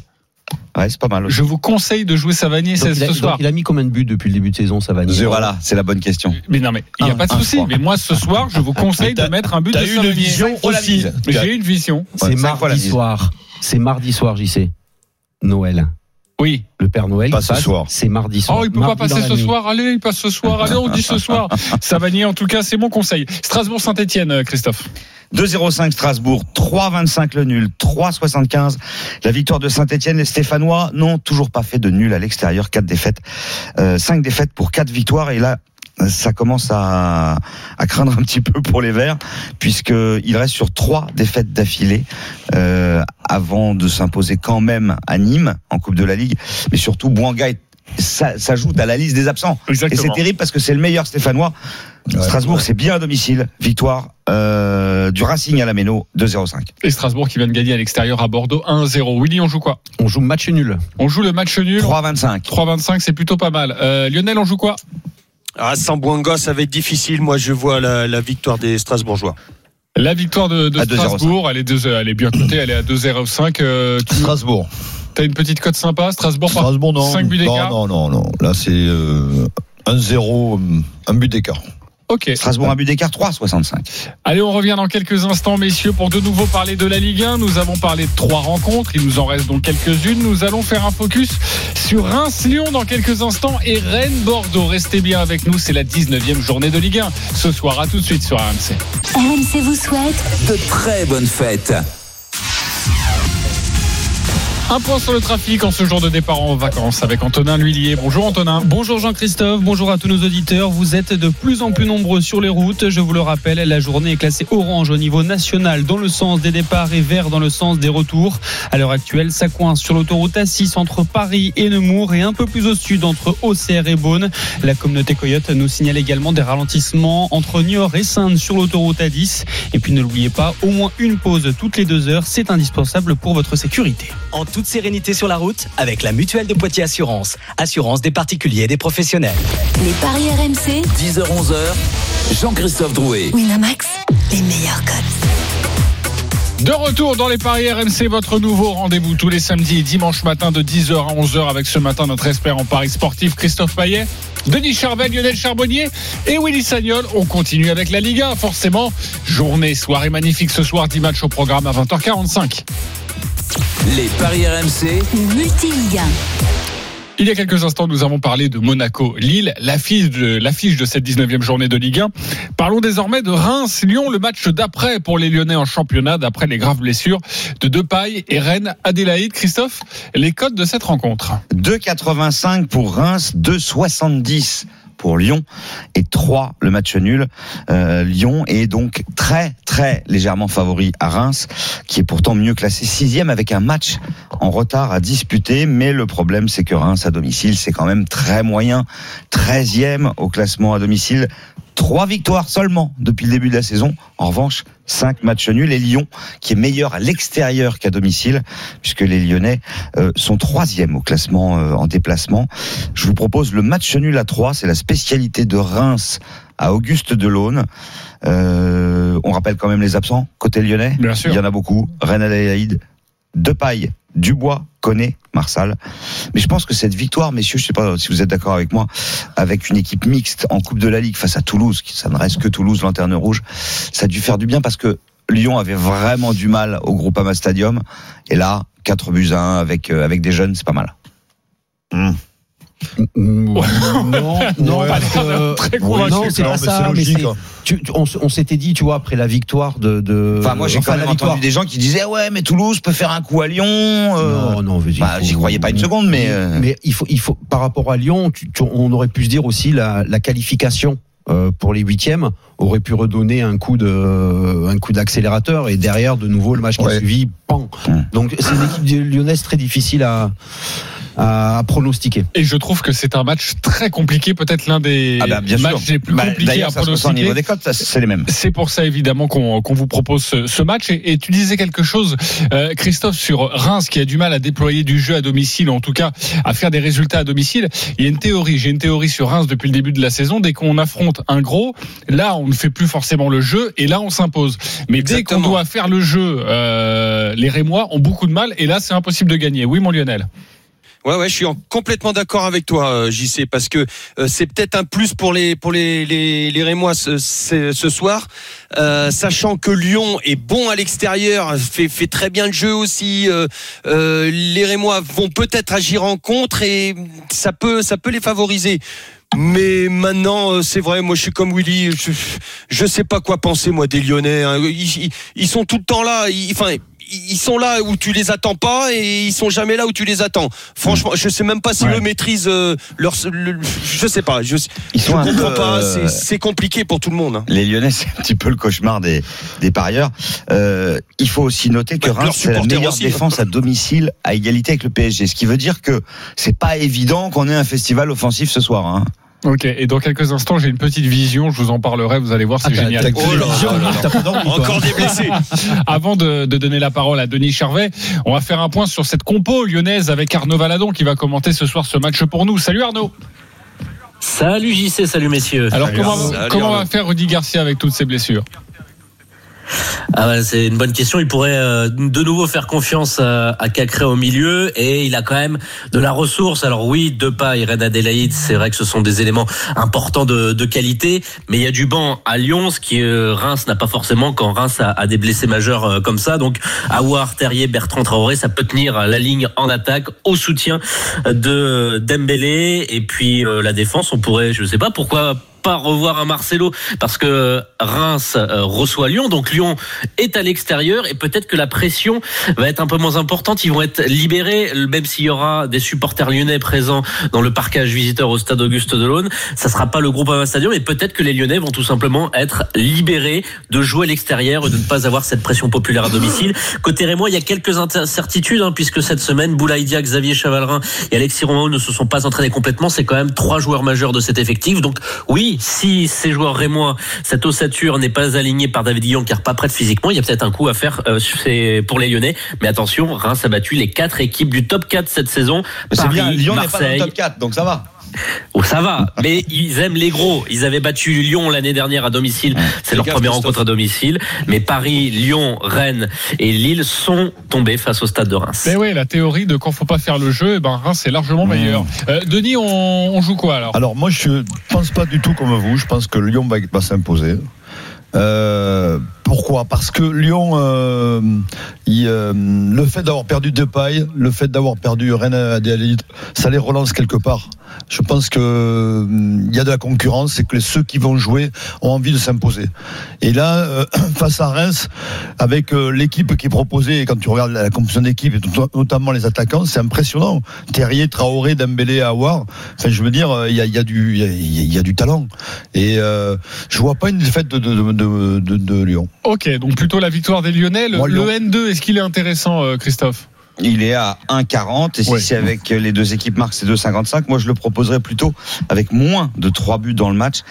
Ouais, c'est pas mal aussi. Je vous conseille de jouer Savanier Donc, ce il, a, ce soir. donc, il a mis combien de buts depuis le début de saison, ça va Voilà, c'est la bonne question. Mais non, mais il n'y a Un, pas de souci. Mais moi, ce soir, je vous conseille de mettre un but T'as de eu une Savanier. vision aussi. J'ai une vision. C'est mardi soir. C'est mardi soir, j'y sais. Noël. Oui. Le Père Noël. Pas ce passe, soir. C'est mardi soir. Oh, il peut pas passer ce nuit. soir. Allez, il passe ce soir. Allez, on dit ce soir. Savanier, en tout cas, c'est mon conseil. Strasbourg-Saint-Etienne, Christophe. 2-0-5 Strasbourg, 3-25 le nul, 3-75 la victoire de Saint-Etienne. Les Stéphanois n'ont toujours pas fait de nul à l'extérieur, 4 défaites, euh, 5 défaites pour 4 victoires et là ça commence à, à craindre un petit peu pour les Verts puisqu'il reste sur 3 défaites d'affilée euh, avant de s'imposer quand même à Nîmes en Coupe de la Ligue mais surtout ça s'ajoute à la liste des absents. Exactement. Et c'est terrible parce que c'est le meilleur Stéphanois. Strasbourg, c'est bien à domicile. Victoire euh, du Racing à la Méno, 2-0-5. Et Strasbourg qui vient de gagner à l'extérieur à Bordeaux 1-0. Willy, on joue quoi? On joue match nul. On joue le match nul. 3-25. 3-25, c'est plutôt pas mal. Euh, Lionel, on joue quoi? Ah, sans Bouanga, ça va être difficile. Moi, je vois la, la victoire des Strasbourgeois. La victoire de, de À 2,05. Strasbourg, elle est, deux- elle est bien cotée, elle est à 2-0-5. Euh, tu- Strasbourg. T'as une petite cote sympa, Strasbourg par Strasbourg, non. 5 buts d'écart Non, non, non, non. Là, c'est euh, 1-0, un but d'écart. Ok. Strasbourg, un but d'écart, 3-65. Allez, on revient dans quelques instants, messieurs, pour de nouveau parler de la Ligue 1. Nous avons parlé de trois rencontres, il nous en reste donc quelques-unes. Nous allons faire un focus sur Reims-Lyon dans quelques instants et Rennes-Bordeaux. Restez bien avec nous, c'est la 19e journée de Ligue 1. Ce soir, à tout de suite sur RMC. RMC vous souhaite De très bonnes fêtes. Un point sur le trafic en ce jour de départ en vacances avec Antonin Lhuillier. Bonjour Antonin. Bonjour Jean-Christophe, bonjour à tous nos auditeurs. Vous êtes de plus en plus nombreux sur les routes. Je vous le rappelle, la journée est classée orange au niveau national dans le sens des départs et vert dans le sens des retours. À l'heure actuelle, ça coince sur l'autoroute A6 entre Paris et Nemours et un peu plus au sud entre Auxerre et Beaune. La communauté Coyote nous signale également des ralentissements entre Niort et Sainte sur l'autoroute A10. Et puis ne l'oubliez pas, au moins une pause toutes les deux heures, c'est indispensable pour votre sécurité. Toute sérénité sur la route avec la mutuelle de Poitiers Assurance. Assurance des particuliers et des professionnels. les paris RMC. 10h-11h, Jean-Christophe Drouet. Winamax, les meilleurs codes. De retour dans les paris RMC, votre nouveau rendez-vous tous les samedis et dimanches matin de 10h à 11h avec ce matin notre expert en paris sportif Christophe Payet, Denis Charvel, Lionel Charbonnier et Willy Sagnol. On continue avec la Ligue 1, forcément. Journée, soirée magnifique ce soir, 10 matchs au programme à 20h45. Les paris RMC, Multi-Ligue 1. Il y a quelques instants, nous avons parlé de Monaco-Lille, l'affiche de, l'affiche de cette 19e journée de Ligue 1. Parlons désormais de Reims-Lyon, le match d'après pour les Lyonnais en championnat, d'après les graves blessures de Depay et Rennes Adélaïde. Christophe, les codes de cette rencontre 2,85 pour Reims, 2,70 pour Lyon et 3 le match nul. Euh, Lyon est donc très très légèrement favori à Reims, qui est pourtant mieux classé sixième avec un match en retard à disputer. Mais le problème, c'est que Reims à domicile, c'est quand même très moyen. 13e au classement à domicile. Trois victoires seulement depuis le début de la saison. En revanche, cinq matchs nuls. Et Lyon, qui est meilleur à l'extérieur qu'à domicile, puisque les Lyonnais euh, sont troisième au classement euh, en déplacement. Je vous propose le match nul à 3. C'est la spécialité de Reims à Auguste Delaune. Euh, on rappelle quand même les absents côté lyonnais. Bien sûr. Il y en a beaucoup. Reine Adélaïde, Depaille, Dubois, Koné, Marsal. Mais je pense que cette victoire, messieurs, je sais pas si vous êtes d'accord avec moi, avec une équipe mixte en Coupe de la Ligue face à Toulouse, qui ça ne reste que Toulouse, lanterne rouge, ça a dû faire du bien parce que Lyon avait vraiment du mal au Groupama Stadium. Et là, 4 buts à 1 avec, euh, avec des jeunes, c'est pas mal. Non, non, Ouais. parce Pas que- très non, convaincu, c'est non, pas mais ça. c'est mais c'est- hein. tu- on, s'était dit, tu vois, après la victoire de. de Enfin, moi, j'ai enfin, quand même entendu des gens qui disaient ouais, mais Toulouse peut faire un coup à Lyon. euh. Non, non, Bah, j'y croyais pas une seconde, mais. euh, Mais il faut, il faut, par rapport à Lyon, tu- tu- on aurait pu se dire aussi la, la qualification. Euh, pour les huitièmes aurait pu redonner un coup de un coup d'accélérateur et derrière de nouveau le match qui a Ouais. suivi pan. Donc c'est une équipe de- lyonnaise très difficile à, à, pronostiquer Et je trouve que c'est un match très compliqué, peut-être l'un des Ah bah, bien matchs sûr. les plus Bah, compliqués D'ailleurs, à ça se ressent au pronostiquer. niveau des cotes, ça, c'est les mêmes. C'est pour ça évidemment qu'on qu'on vous propose ce, ce match. Et, et tu disais quelque chose, euh, Christophe, sur Reims qui a du mal à déployer du jeu à domicile, ou en tout cas à faire des résultats à domicile. Il y a une théorie, j'ai une théorie sur Reims depuis le début de la saison. Dès qu'on affronte un gros, là on ne fait plus forcément le jeu et là on s'impose. Mais dès qu'on Exactement. doit faire le jeu, euh, les Rémois ont beaucoup de mal et là c'est impossible de gagner. Oui mon Lionel. Ouais, ouais, je suis en- complètement d'accord avec toi, euh, JC, parce que euh, c'est peut-être un plus pour les pour les les, les Rémois ce, ce, ce soir, euh, sachant que Lyon est bon à l'extérieur, fait fait très bien le jeu aussi. euh, les Rémois vont peut-être agir en contre et ça peut ça peut les favoriser. Mais maintenant, euh, c'est vrai, moi je suis comme Willy, je, je sais pas quoi penser moi des Lyonnais. hein. Ils, ils- ils sont tout le temps là. Ils- enfin, ils sont là où tu les attends pas et ils sont jamais là où tu les attends. Franchement, je sais même pas si eux maîtrisent euh, leur. le- je sais pas. Je, Ils sont je peu, comprends pas. euh, C'est- compliqué pour tout le monde. hein. Les Lyonnais, c'est un petit peu le cauchemar des, des parieurs. Euh, faut aussi noter que Bah, Reims, c'est la meilleure aussi. défense à domicile à égalité avec le PSG. Ce qui veut dire que c'est pas évident qu'on ait un festival offensif ce soir. Hein. Ok, et dans quelques instants, j'ai une petite vision, je vous en parlerai, vous allez voir, c'est Ah, génial. t'as que Oh là toi. Encore des blessés. Avant de, de donner la parole à Denis Charvet, on va faire un point sur cette compo lyonnaise avec Arnaud Valadon qui va commenter ce soir ce match pour nous. Salut Arnaud Salut JC, salut messieurs. Alors comment, Salut, comment va faire Rudy Garcia avec toutes ces blessures? Ah c'est une bonne question. Il pourrait euh, de nouveau faire confiance à, à Cacré au milieu et il a quand même de la ressource. Alors oui, Depay, Red Adélaïde, c'est vrai que ce sont des éléments importants de, de qualité, mais il y a du banc à Lyon, ce qui euh, Reims n'a pas forcément quand Reims a, a des blessés majeurs euh, comme ça. Donc Awar, Terrier, Bertrand Traoré, ça peut tenir la ligne en attaque au soutien de Dembélé et puis euh, la défense. On pourrait, je sais pas pourquoi pas revoir un Marcelo parce que Reims euh, reçoit Lyon. Donc Lyon est à l'extérieur et peut-être que la pression va être un peu moins importante. Ils vont être libérés même s'il y aura des supporters lyonnais présents dans le parcage visiteur au stade Auguste Delaune. Ça sera pas le groupe Ama Stadium mais peut-être que les Lyonnais vont tout simplement être libérés de jouer à l'extérieur et de ne pas avoir cette pression populaire à domicile. Côté Rémois il y a quelques incertitudes hein, puisque cette semaine Boulaïdia Xavier Chavalrin et Alexis Romao ne se sont pas entraînés complètement. C'est quand même trois joueurs majeurs de cet effectif. Donc oui si ces joueurs rémois, cette ossature n'est pas alignée par David Guillon car pas prête physiquement, il y a peut-être un coup à faire euh, pour les Lyonnais. Mais attention, Reims a battu les quatre équipes du top 4 cette saison. Mais c'est bien, Lyon n'est pas dans le top 4, donc ça va. Oh, ça va, mais ils aiment les gros. Ils avaient battu Lyon l'année dernière à domicile. C'est leur gaffe, première Christophe. rencontre à domicile. Mais Paris, Lyon, Rennes et Lille sont tombés face au stade de Reims. Mais oui, la théorie de quand faut pas faire le jeu, eh ben Reims est largement meilleur. Euh, Denis, on, on joue quoi alors? Alors moi je pense pas du tout comme vous. Je pense que Lyon va, va s'imposer. Euh, pourquoi? Parce que Lyon, euh, il, euh, le fait d'avoir perdu Depay, le fait d'avoir perdu Rennes Adélaïde, ça les relance quelque part. Je pense que euh, il y a de la concurrence et que ceux qui vont jouer ont envie de s'imposer. Et là, euh, face à Reims, avec euh, l'équipe qui est proposée, et quand tu regardes la composition d'équipe, notamment les attaquants, c'est impressionnant. Terrier, Traoré, Dembélé, Awar. Enfin, je veux dire, euh, il y a, il y a du, il y a- il y a du talent. Et euh, je vois pas une défaite de, de, de, de, de Lyon. Ok, donc plutôt la victoire des Lyonnais. Le, Moi, Lyon. le N2, est-ce qu'il est intéressant, euh, Christophe? Il est à 1,40 et si Ouais. c'est avec les deux équipes marques, c'est 2,55. Moi, je le proposerais plutôt avec moins de 3 buts dans le match.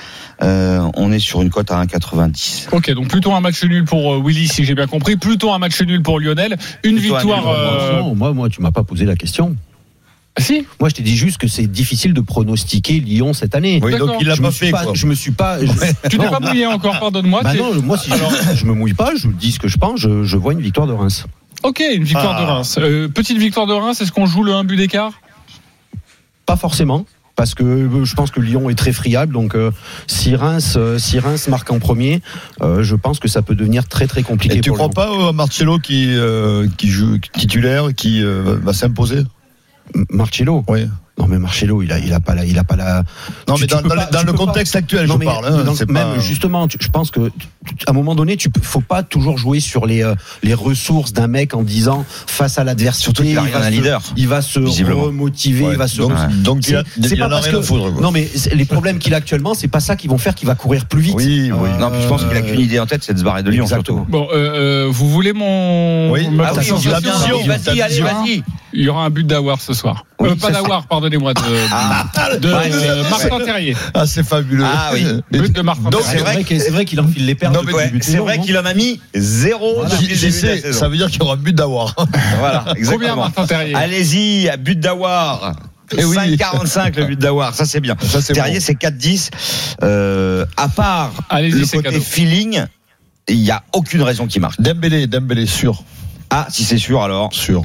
Euh, on est sur une cote à 1,90. Ok, donc plutôt un match nul pour euh, Willy, si j'ai bien compris. Plutôt un match nul pour Lionel. Une Plutôt un victoire. nul, euh, Non, moi, moi, tu m'as pas posé la question. Si Moi, je t'ai dit juste que c'est difficile de pronostiquer Lyon cette année. Oui, donc il l'a pas fait. pas, quoi. je me suis pas. je- Tu t'es pas mouillé encore, pardonne-moi. Bah non, moi si je, je me mouille pas, je dis ce que je pense, je, je vois une victoire de Reims. Ok, une victoire Ah. de Reims. Euh, petite victoire de Reims, est-ce qu'on joue le 1 but d'écart? Pas forcément. Parce que euh, je pense que Lyon est très friable, donc euh, si Reims, euh, si Reims marque en premier, euh, je pense que ça peut devenir très très compliqué. Et tu pour crois pas à Marcelo qui, euh, qui joue titulaire, qui euh, va s'imposer? Marcello? Oui. Non mais Marcello, il a, il a pas la, il a pas la. Non, Tu- mais dans, peux dans pas- le- dans tu le peux pas- contexte actuel, Non, je mais parle. hein, même pas- justement, tu- je pense que tu- à un moment donné, tu peux- faut pas toujours jouer sur les euh, les ressources d'un mec en disant face à l'adversité, Surtout qu'il a il va un se- leader, il va se visiblement. remotiver, Ouais, il va se. donc, donc il, a, C'est- pas parce que quoi. non mais les problèmes qu'il a actuellement, c'est pas ça qui vont faire qu'il va courir plus vite. Oui, oui. Non, puis je pense qu'il a qu'une idée en tête, c'est de se barrer de Lyon. Exactement. surtout. Bon, euh, euh, vous voulez mon. Oui. Ah oui, la vision, Vas-y, allez, vas-y. Il y aura un but d'Awar ce soir. Euh, pas c'est d'Awar, pardonnez-moi, de, Ah, de, ouais, euh, c'est- Martin Terrier. Ah, c'est fabuleux. Ah oui. But de Martin Donc, Terrier. C'est vrai qu'il enfile les Ouais, de c'est vrai qu'il en a mis zéro J'y- depuis le j'y début de la sais, saison. ça veut dire qu'il y aura un but d'avoir. Voilà, Combien exactement. Martin Terrier Allez-y, à but d'Awar. Eh oui. 5,45 le but d'Awar, ça c'est bien. Ça, c'est Terrier bon. c'est 4,10. Euh, à part le côté cadeau. feeling, il n'y a aucune raison qui marche. Dembélé, Dembélé, sûr. Ah, si c'est sûr alors. Sûr.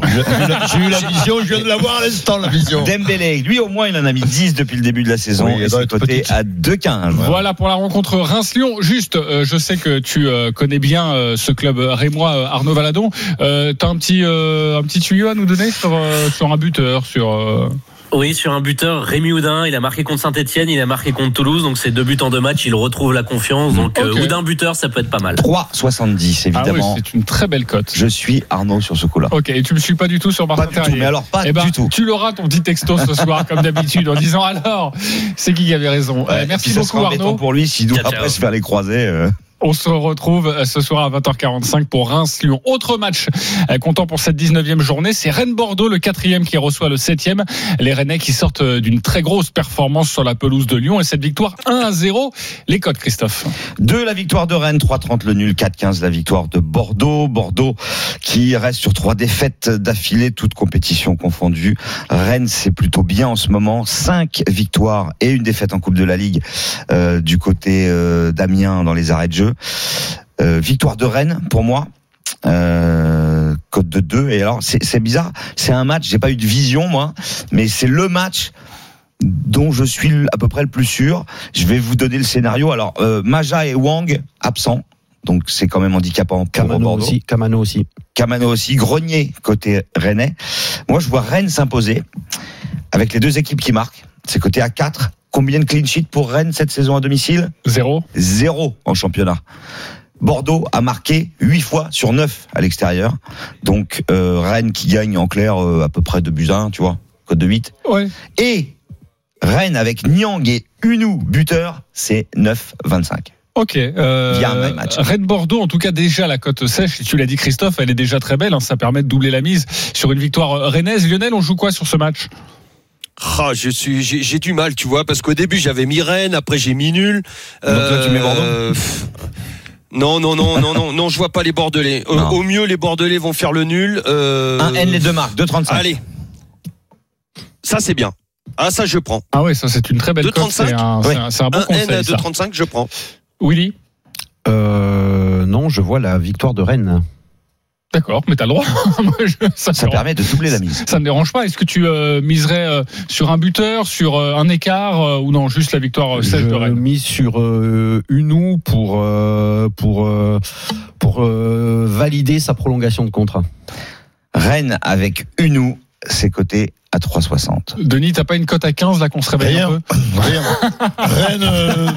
J'ai eu la- vision, je viens de l'avoir à l'instant, la vision. Dembélé, lui au moins il en a mis 10 depuis le début de la saison Oui, et doit être coté à 2,15. Voilà pour la rencontre Reims-Lyon. Juste, euh, je sais que tu euh, connais bien euh, ce club rémois, euh, Arnaud Valadon. Euh, T'as un petit, euh, un petit tuyau à nous donner sur, euh, sur un buteur, sur. Euh, Oui, sur un buteur, Rémi Houdin, il a marqué contre Saint-Etienne, il a marqué contre Toulouse, donc c'est deux buts en deux matchs, il retrouve la confiance. Donc euh, Ok. Houdin buteur, ça peut être pas mal. 3,70 Ah oui, évidemment. c'est une très belle cote. je suis Arnaud sur ce coup-là. Ok, et tu me suis pas du tout sur Martin Pas du tout, Terrier. mais alors pas Eh ben, du tout. Tu l'auras ton petit texto ce soir, comme d'habitude, en disant alors, c'est qui qui avait raison. Euh, merci beaucoup Arnaud. pour lui ciao. après se faire les croisés. euh. On se retrouve euh, ce soir à 20h45 pour Reims-Lyon. Autre match euh, comptant pour cette 19e journée, c'est Rennes-Bordeaux, le quatrième qui reçoit le septième. Les Rennais qui sortent euh, d'une très grosse performance sur la pelouse de Lyon et cette victoire 1 à 0. Les codes, Christophe. 2 la victoire de Rennes, 3-30 le nul, 4-15 la victoire de Bordeaux. Bordeaux qui reste sur trois défaites d'affilée, toutes compétitions confondues. Rennes c'est plutôt bien en ce moment, 5 victoires et une défaite en Coupe de la Ligue du côté d'Amiens dans les arrêts de jeu. Euh, victoire de Rennes pour moi. Euh, code de 2 et alors c'est c'est bizarre c'est un match j'ai pas eu de vision moi mais c'est le match dont je suis à peu près le plus sûr. Je vais vous donner le scénario. Alors, euh, Maja et Wang absents. Donc c'est quand même handicapant pour Camano Bordeaux. aussi. Camano aussi. Camano aussi, Grenier côté Rennais. Moi je vois Rennes s'imposer avec les deux équipes qui marquent. C'est côté A4. Combien de clean sheets pour Rennes cette saison à domicile Zéro. Zéro en championnat. Bordeaux a marqué 8 fois sur 9 à l'extérieur. Donc euh, Rennes qui gagne en clair euh, à peu près de buts à 1, tu vois, code de 8. Ouais. Et Rennes avec Niang et Unou buteur, c'est 9-25. Ok. Euh, match. Rennes-Bordeaux, en tout cas, déjà la cote sèche, tu l'as dit Christophe, elle est déjà très belle. hein, ça permet de doubler la mise sur une victoire rennaise. Lionel, on joue quoi sur ce match? Ah, je suis, j'ai j'ai du mal, tu vois, parce qu'au début j'avais mis Rennes, après j'ai mis nul. Donc là, tu mets Bordeaux pff, Non, non, non, non, non, non, je vois pas les Bordelais. Au, mieux, les Bordelais vont faire le nul. Euh, Un N les deux marques, 2,35. Allez, ça c'est bien. Ah, ça je prends. Ah ouais, ça c'est une très belle cote. 2,35? C'est un, c'est un- c'est un bon Un conseil. N à ça. 2,35, je prends. Willy? Euh, non, je vois la victoire de Rennes. D'accord, mais t'as le droit. Je- ça, Ça me- permet de doubler la mise. ça ne dérange pas. Est-ce que tu euh, miserais euh, sur un buteur, sur euh, un écart, euh, ou non, juste la victoire euh, sèche de Je Rennes mise sur euh, Unou pour euh, pour euh, pour euh, valider sa prolongation de contrat. Rennes avec Unou, c'est coté à 3,60. Denis, t'as pas une cote à 15 là qu'on se réveille un Rien. peu Rien. Rennes, euh,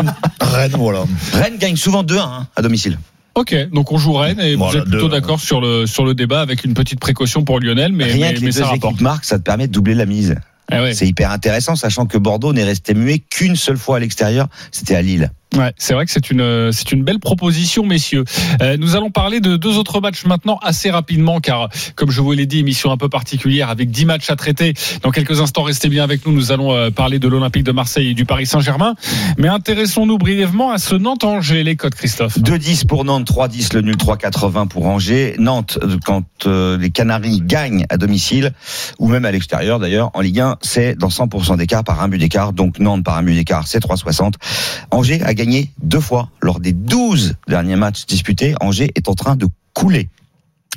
Rennes, voilà. Rennes gagne souvent 2-1 hein, à domicile. Ok, donc on joue Rennes et vous êtes plutôt d'accord sur le sur le débat avec une petite précaution pour Lionel, mais Rien mais, que mais ça rapporte. marquent, ça te permet de doubler la mise. Ah ouais. C'est hyper intéressant, sachant que Bordeaux n'est resté muet qu'une seule fois à l'extérieur, c'était à Lille. Ouais, c'est vrai que c'est une c'est une belle proposition, messieurs. Euh, nous allons parler de deux autres matchs maintenant assez rapidement, car comme je vous l'ai dit, émission un peu particulière avec 10 matchs à traiter. Dans quelques instants, restez bien avec nous. Nous allons euh, parler de l'Olympique de Marseille et du Paris Saint-Germain. Mais intéressons-nous brièvement à ce Nantes-Angers, les codes, Christophe. 2-10 pour Nantes, 3-10 le nul, 3-80 pour Angers. Nantes, euh, quand euh, les Canaries gagnent à domicile, ou même à l'extérieur d'ailleurs, en Ligue 1, c'est dans 100% d'écart par un but d'écart. Donc Nantes par un but d'écart, c'est 3,60. Angers a gagné deux fois lors des 12 derniers matchs disputés. Angers est en train de couler.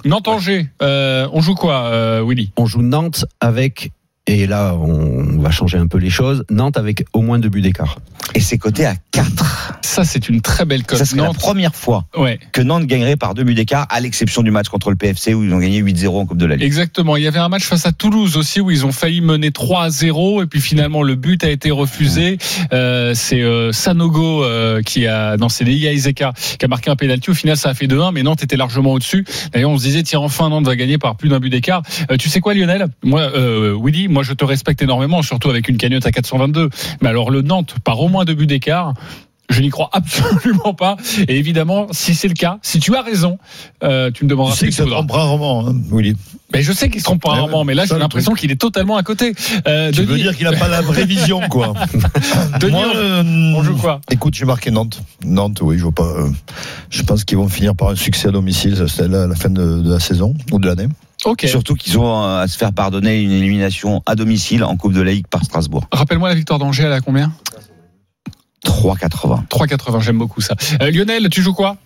Nantes-Angers, euh, on joue quoi, euh, Willy? On joue Nantes avec et là on va changer un peu les choses. Nantes avec au moins deux buts d'écart. Et c'est coté à 4. Ça, c'est une très belle cote. Ça serait la Nantes, première fois ouais. que Nantes gagnerait par deux buts d'écart, à l'exception du match contre le PFC où ils ont gagné 8-0 en Coupe de la Ligue. Exactement. Il y avait un match face à Toulouse aussi où ils ont failli mener 3 à 0 et puis finalement le but a été refusé. Euh, c'est euh, Sanogo euh, qui a dans ses Liga Iseka qui a marqué un pénalty. Au final, ça a fait 2-1, mais Nantes était largement au-dessus. D'ailleurs, on se disait tiens enfin Nantes va gagner par plus d'un but d'écart. Euh, tu sais quoi, Lionel? Moi, euh, Willy, moi je te respecte énormément, surtout avec une cagnotte à 422. Mais alors le Nantes par au moins deux buts d'écart. Je n'y crois absolument pas. Et évidemment, si c'est le cas, si tu as raison, euh, tu me demanderas Tu sais que ça trompe rarement, hein, Willy. Mais je sais qu'il se trompe rarement, mais là j'ai l'impression qu'il est totalement à côté. Euh, Tu veux dire qu'il n'a pas la vraie vision, quoi. Denis, Moi, euh, on joue quoi Écoute, j'ai marqué Nantes. Nantes, oui, je vois pas. euh, je pense qu'ils vont finir par un succès à domicile. C'est la, la fin de, de la saison ou de l'année. Surtout qu'ils ont euh, à se faire pardonner une élimination à domicile en Coupe de la Ligue par Strasbourg. Rappelle-moi la victoire d'Angers, elle a combien? 3,80. 3,80, j'aime beaucoup ça. Euh, Lionel, tu joues quoi?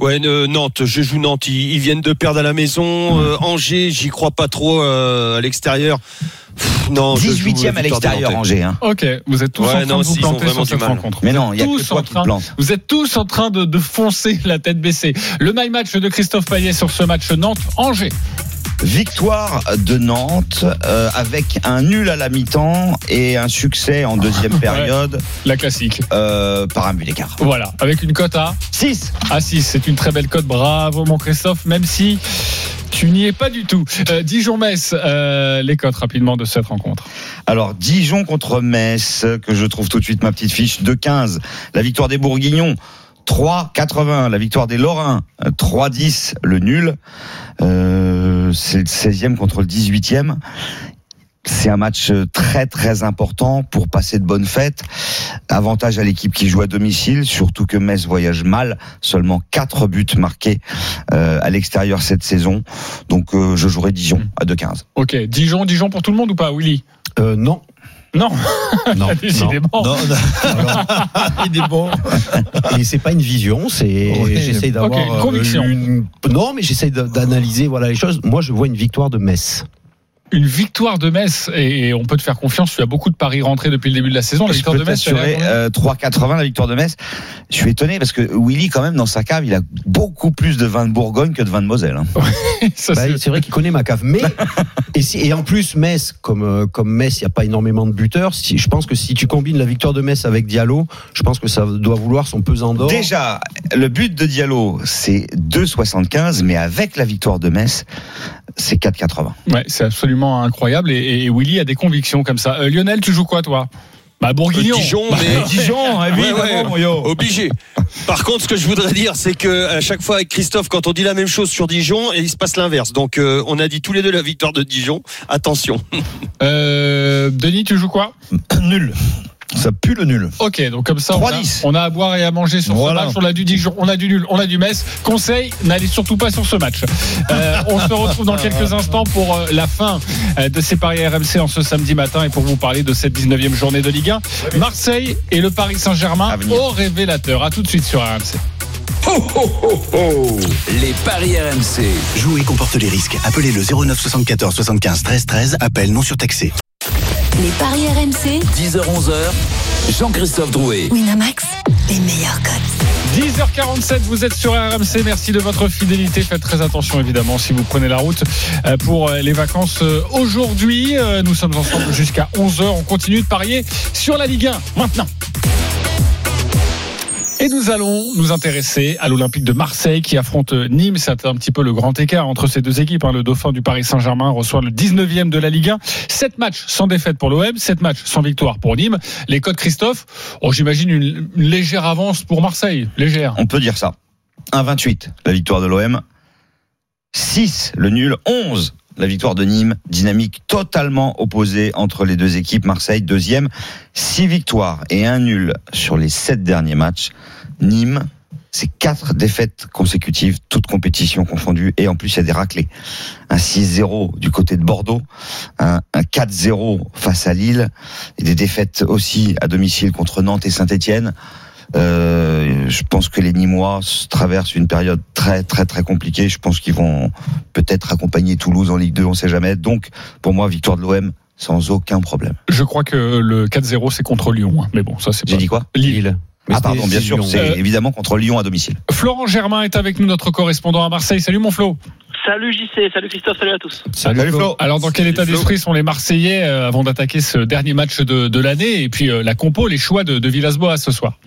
Ouais, euh, Nantes, je joue Nantes. Ils, ils viennent de perdre à la maison. Euh, Angers, j'y crois pas trop euh, à l'extérieur. Pff, Non, je joue 18e la à l'extérieur. Angers. Hein. Ok, vous êtes tous Ouais, en train non, de vous planter sur cette rencontre. Mais non, il y a Tous que toi en qui train-. Vous êtes tous en train de, de foncer la tête baissée. Le my match de Christophe Payet sur ce match Nantes-Angers. Victoire de Nantes euh, avec un nul à la mi-temps et un succès en deuxième période. La classique. Euh, par un but d'écart. Voilà, avec une cote à 6. À 6, c'est une très belle cote. Bravo mon Christophe, même si tu n'y es pas du tout. Euh, Dijon-Metz, euh, les cotes rapidement de cette rencontre. Alors, Dijon contre Metz, que je trouve tout de suite ma petite fiche de 15. La victoire des Bourguignons. 3,80 la victoire des Lorrains, 3,10 le nul. Euh, c'est le 16e contre le 18e. C'est un match très très important pour passer de bonnes fêtes. Avantage à l'équipe qui joue à domicile, surtout que Metz voyage mal. Seulement 4 buts marqués euh, à l'extérieur cette saison. Donc euh, je jouerai Dijon à 2,15. Ok, Dijon, Dijon pour tout le monde ou pas, Willy? Euh, non. Non, Non, décidément. non. Il est bon. Et c'est pas une vision, c'est j'essaie d'avoir une conviction. euh, une- non, mais j'essaie d'analyser voilà les choses. Moi, je vois une victoire de Metz. Une victoire de Metz, et on peut te faire confiance, tu as beaucoup de paris rentrés depuis le début de la saison. La Je victoire peux de Metz, euh, 3,80 la victoire de Metz. Je suis étonné parce que Willy, quand même, dans sa cave, il a beaucoup plus de vin de Bourgogne que de vin de Moselle. hein. Bah, c'est- vrai qu'il connaît ma cave, mais et, si- et en plus Metz, comme euh, comme Metz, il y a pas énormément de buteurs. Si, je pense que si tu combines la victoire de Metz avec Diallo, je pense que ça doit vouloir son pesant d'or. Déjà, le but de Diallo, c'est 2,75, mais avec la victoire de Metz, c'est 4,80. Ouais, c'est absolument incroyable. Et, et Willy a des convictions comme ça. Euh, Lionel, tu joues quoi, toi? Bah, Bourguignon. Euh, Dijon, Bah, mais Dijon, Ouais, évidemment, ouais, yo. obligé. Par contre, ce que je voudrais dire, c'est que à chaque fois avec Christophe, quand on dit la même chose sur Dijon, et il se passe l'inverse. Donc, euh, on a dit tous les deux la victoire de Dijon. Attention. Euh, Denis, tu joues quoi? Nul. Ça pue le nul. Ok, donc comme ça, on a, 3-10. on a à boire et à manger sur Voilà. ce match. On a du Dijon, on a du nul, on a du Metz. Conseil, n'allez surtout pas sur ce match. Euh, on se retrouve dans quelques instants pour euh, la fin euh, de ces paris RMC en ce samedi matin et pour vous parler de cette 19e journée de Ligue 1. Marseille et le Paris Saint-Germain au révélateur. À tout de suite sur RMC. Les paris RMC. Jouer comporte les risques. Appelez le 09 74 75 13 13. Appel non surtaxé. Les paris RMC, 10h-11h, Jean-Christophe Drouet. Winamax, les meilleurs codes. 10h47, vous êtes sur RMC. Merci de votre fidélité. Faites très attention, évidemment, si vous prenez la route euh, pour euh, les vacances euh, aujourd'hui. Nous sommes ensemble jusqu'à 11h. On continue de parier sur la Ligue 1 maintenant. Et nous allons nous intéresser à l'Olympique de Marseille qui affronte Nîmes. C'est un petit peu le grand écart entre ces deux équipes. hein. Le dauphin du Paris Saint-Germain reçoit le 19e de la Ligue 1. 7 matchs sans défaite pour l'OM, 7 matchs sans victoire pour Nîmes. Les codes Christophe, oh, j'imagine une, légère avance pour Marseille. Légère. On peut dire ça. 1,28 la victoire de l'OM. 6 le nul. 11 la victoire de Nîmes. Dynamique totalement opposée entre les deux équipes. Marseille deuxième. 6 victoires et un nul sur les 7 derniers matchs. Nîmes, c'est quatre défaites consécutives, toutes compétitions confondues, et en plus il y a des raclés. Un 6-0 du côté de Bordeaux, un, un 4-0 face à Lille, et des défaites aussi à domicile contre Nantes et Saint-Étienne. Euh, je pense que les Nîmois traversent une période très très très compliquée. Je pense qu'ils vont peut-être accompagner Toulouse en Ligue 2, on sait jamais. Donc pour moi, victoire de l'OM sans aucun problème. Je crois que le 4-0 c'est contre Lyon. hein. Mais bon, ça c'est J'ai pas... dit quoi? Lille. Mais Ah pardon, bien sûr, c'est Euh, évidemment contre Lyon à domicile. Florent Germain est avec nous, notre correspondant à Marseille. Salut mon Flo. Salut JC, salut Christophe, salut à tous. Salut Flo. Alors dans quel état d'esprit sont les Marseillais euh, avant d'attaquer ce dernier match de, de l'année et puis euh, la compo, les choix de, de Villas-Boas ce soir?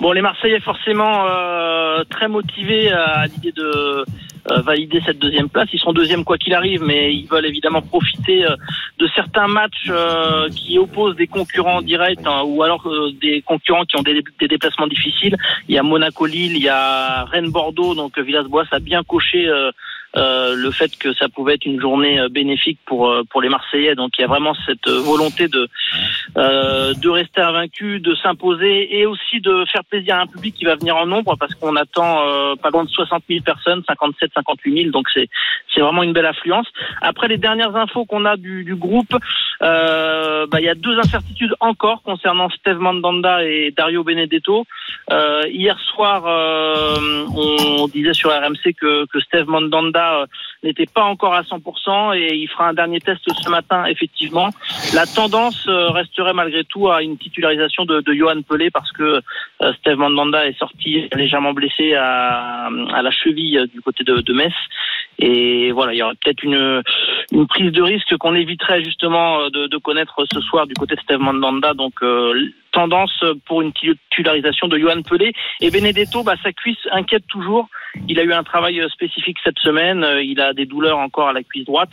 Bon, les Marseillais forcément euh, très motivés à l'idée de euh, valider cette deuxième place. Ils sont deuxième quoi qu'il arrive, mais ils veulent évidemment profiter euh, de certains matchs euh, qui opposent des concurrents directs hein, ou alors des concurrents qui ont des, des déplacements difficiles. Il y a Monaco-Lille, il y a Rennes-Bordeaux, donc Villas-Boas a bien coché. Euh, le fait que ça pouvait être une journée euh, bénéfique pour euh, pour les Marseillais. Donc il y a vraiment cette volonté de euh, de rester invaincu, de s'imposer et aussi de faire plaisir à un public qui va venir en nombre parce qu'on attend euh, pas loin de 60 000 personnes, 57, 58 000. Donc c'est c'est vraiment une belle affluence. Après les dernières infos qu'on a du, du groupe, bah, il y a deux incertitudes encore concernant Steve Mandanda et Dario Benedetto. Hier soir, euh, on disait sur RMC que, que Steve Mandanda euh, n'était pas encore à 100% et il fera un dernier test ce matin, effectivement. La tendance euh, resterait malgré tout à une titularisation de, Johan Pelé parce que euh, Steve Mandanda est sorti légèrement blessé à, la cheville du côté de, Metz Et voilà, il y aurait peut-être une, prise de risque qu'on éviterait justement de, de, connaître ce soir du côté de Steve Mandanda. Donc tendance pour une titularisation de Johan Pelé. Et Benedetto, bah, sa cuisse inquiète toujours. Il a eu un travail spécifique cette semaine. Il a des douleurs encore à la cuisse droite.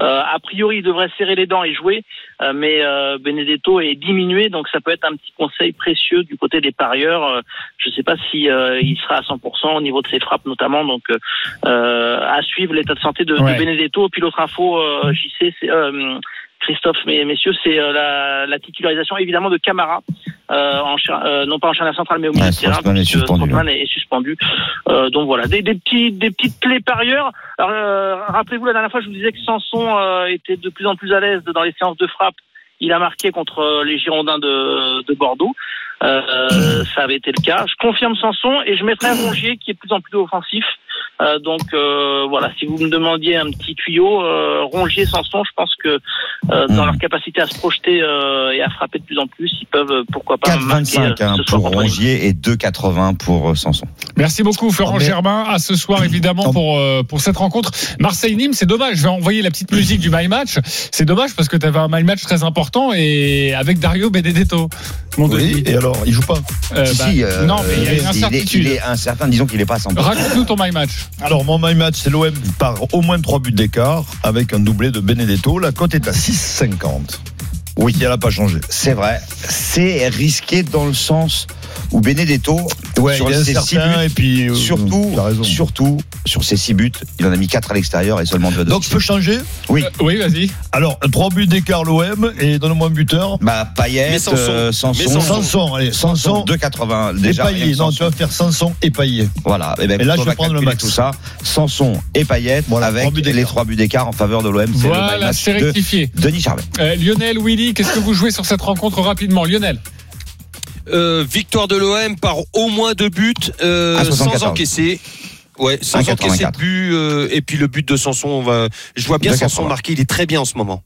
Euh, a priori, il devrait serrer les dents et jouer, euh, mais euh, Benedetto est diminué, donc ça peut être un petit conseil précieux du côté des parieurs. je ne sais pas si il sera à 100% au niveau de ses frappes notamment. Donc à suivre l'état de santé de, de Benedetto. Puis l'autre info, JC, c'est Christophe, mais messieurs, c'est euh, la, la, titularisation évidemment de Camara, euh, en, euh, non pas en charnière centrale, mais au milieu de terrain. Est suspendu, est, suspendu. Euh, donc voilà, des, des, petits, des petites clés parieurs. Rappelez-vous la dernière fois, je vous disais que Sanson était de plus en plus à l'aise dans les séances de frappe. Il a marqué contre les Girondins de, de Bordeaux. Euh, ça avait été le cas. Je confirme Sanson et je mettrai Rongier qui est de plus en plus offensif. Euh, donc euh, voilà, si vous me demandiez un petit tuyau, euh, Rongier, Sanson, je pense que euh, dans leur capacité à se projeter et à frapper de plus en plus, ils peuvent pourquoi pas 4,25 hein, pour Rongier et 2,80 pour Sanson. Merci beaucoup Florent Germain. À ce soir évidemment pour pour cette rencontre. Marseille-Nîmes, c'est dommage. Je vais envoyer la petite musique du my match. C'est dommage parce que tu avais un my match très important et avec Dario Benedetto. Mon oui, et alors, il joue pas euh, si, bah, si, euh, Non, mais il y a une incertitude. Il est, incertain, disons qu'il n'est pas à 100%. Raconte-nous ton my match. Alors, mon my match, c'est l'OM par au moins 3 buts d'écart avec un doublé de Benedetto. La cote est à 6,50. Oui, elle n'a pas changé. C'est vrai. C'est risqué dans le sens où Benedetto, ouais, sur ses six buts, et puis, euh, surtout, surtout sur ses six buts, il en a mis 4 à l'extérieur et seulement 2 Donc je peux changer? Oui. Euh, oui, vas-y. Alors, 3 buts d'écart l'OM et donne-moi un buteur. Bah, Payet, Sanson. Euh, Sanson. Sanson, allez, Sanson. 2,80 déjà. Et Payet, non, tu vas faire Sanson et Payet. Voilà. Et, ben, et là, je vais prendre le max. Tout ça. Sanson et Payet voilà, avec les 3 buts d'écart en faveur de l'OM. Voilà, c'est rectifié. Denis Charvet. Lionel, Willy, qu'est-ce que vous jouez sur cette rencontre rapidement? Lionel euh, victoire de l'OM par au moins deux buts euh, sans encaisser. Ouais, sans encaisser de but euh, et puis le but de Sanson, on va. Je vois bien Sanson marqué, il est très bien en ce moment.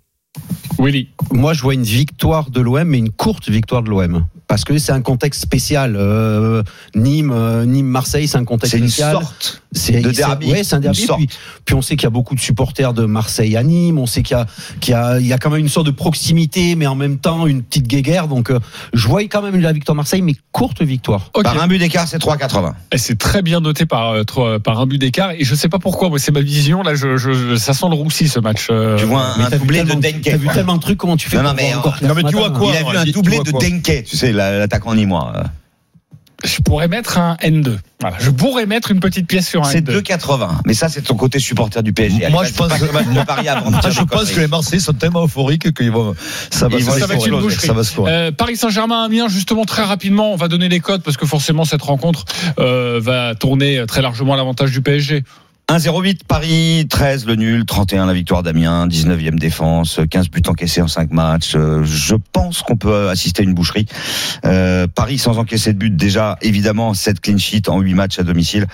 Willy. Moi, je vois une victoire de l'OM, mais une courte victoire de l'OM parce que c'est un contexte spécial. Euh, Nîmes, euh, Nîmes, Marseille, c'est un contexte spécial. C'est de derby. Ouais, c'est un derby. Puis, puis, on sait qu'il y a beaucoup de supporters de Marseille à Nîmes. On sait qu'il y a, qu'il y a, il y a quand même une sorte de proximité, mais en même temps une petite guéguerre. Donc, euh, je voyais quand même la victoire Marseille, mais courte victoire. Par un but d'écart, c'est 3,80. Et c'est très bien noté par, euh, par un but d'écart. Et je sais pas pourquoi, moi, c'est ma vision. Là, je, je, ça sent le roussi ce match. Tu vois un, doublé de Denke. T'as vu tellement de trucs, comment tu fais Non, non mais, non, mais tu vois quoi Il a vu un doublé de Denke, tu sais, l'attaquant nîmois je pourrais mettre un N2. Voilà. Je pourrais mettre une petite pièce sur un C'est 2,80. Mais ça, c'est ton côté supporter du PSG. Moi, je pense, que, je pense que les Marseillais sont tellement euphoriques que vont, ça va, ça, va être une boucherie. Euh, Paris Saint-Germain, Amiens, justement, très rapidement, on va donner les codes parce que forcément, cette rencontre euh, va tourner très largement à l'avantage du PSG. 1-0-8 Paris, 13 le nul, 31 la victoire d'Amiens, 19e défense, 15 buts encaissés en 5 matchs. Euh, je pense qu'on peut assister à une boucherie. Euh, Paris sans encaisser de but déjà, évidemment 7 clean sheets en 8 matchs à domicile.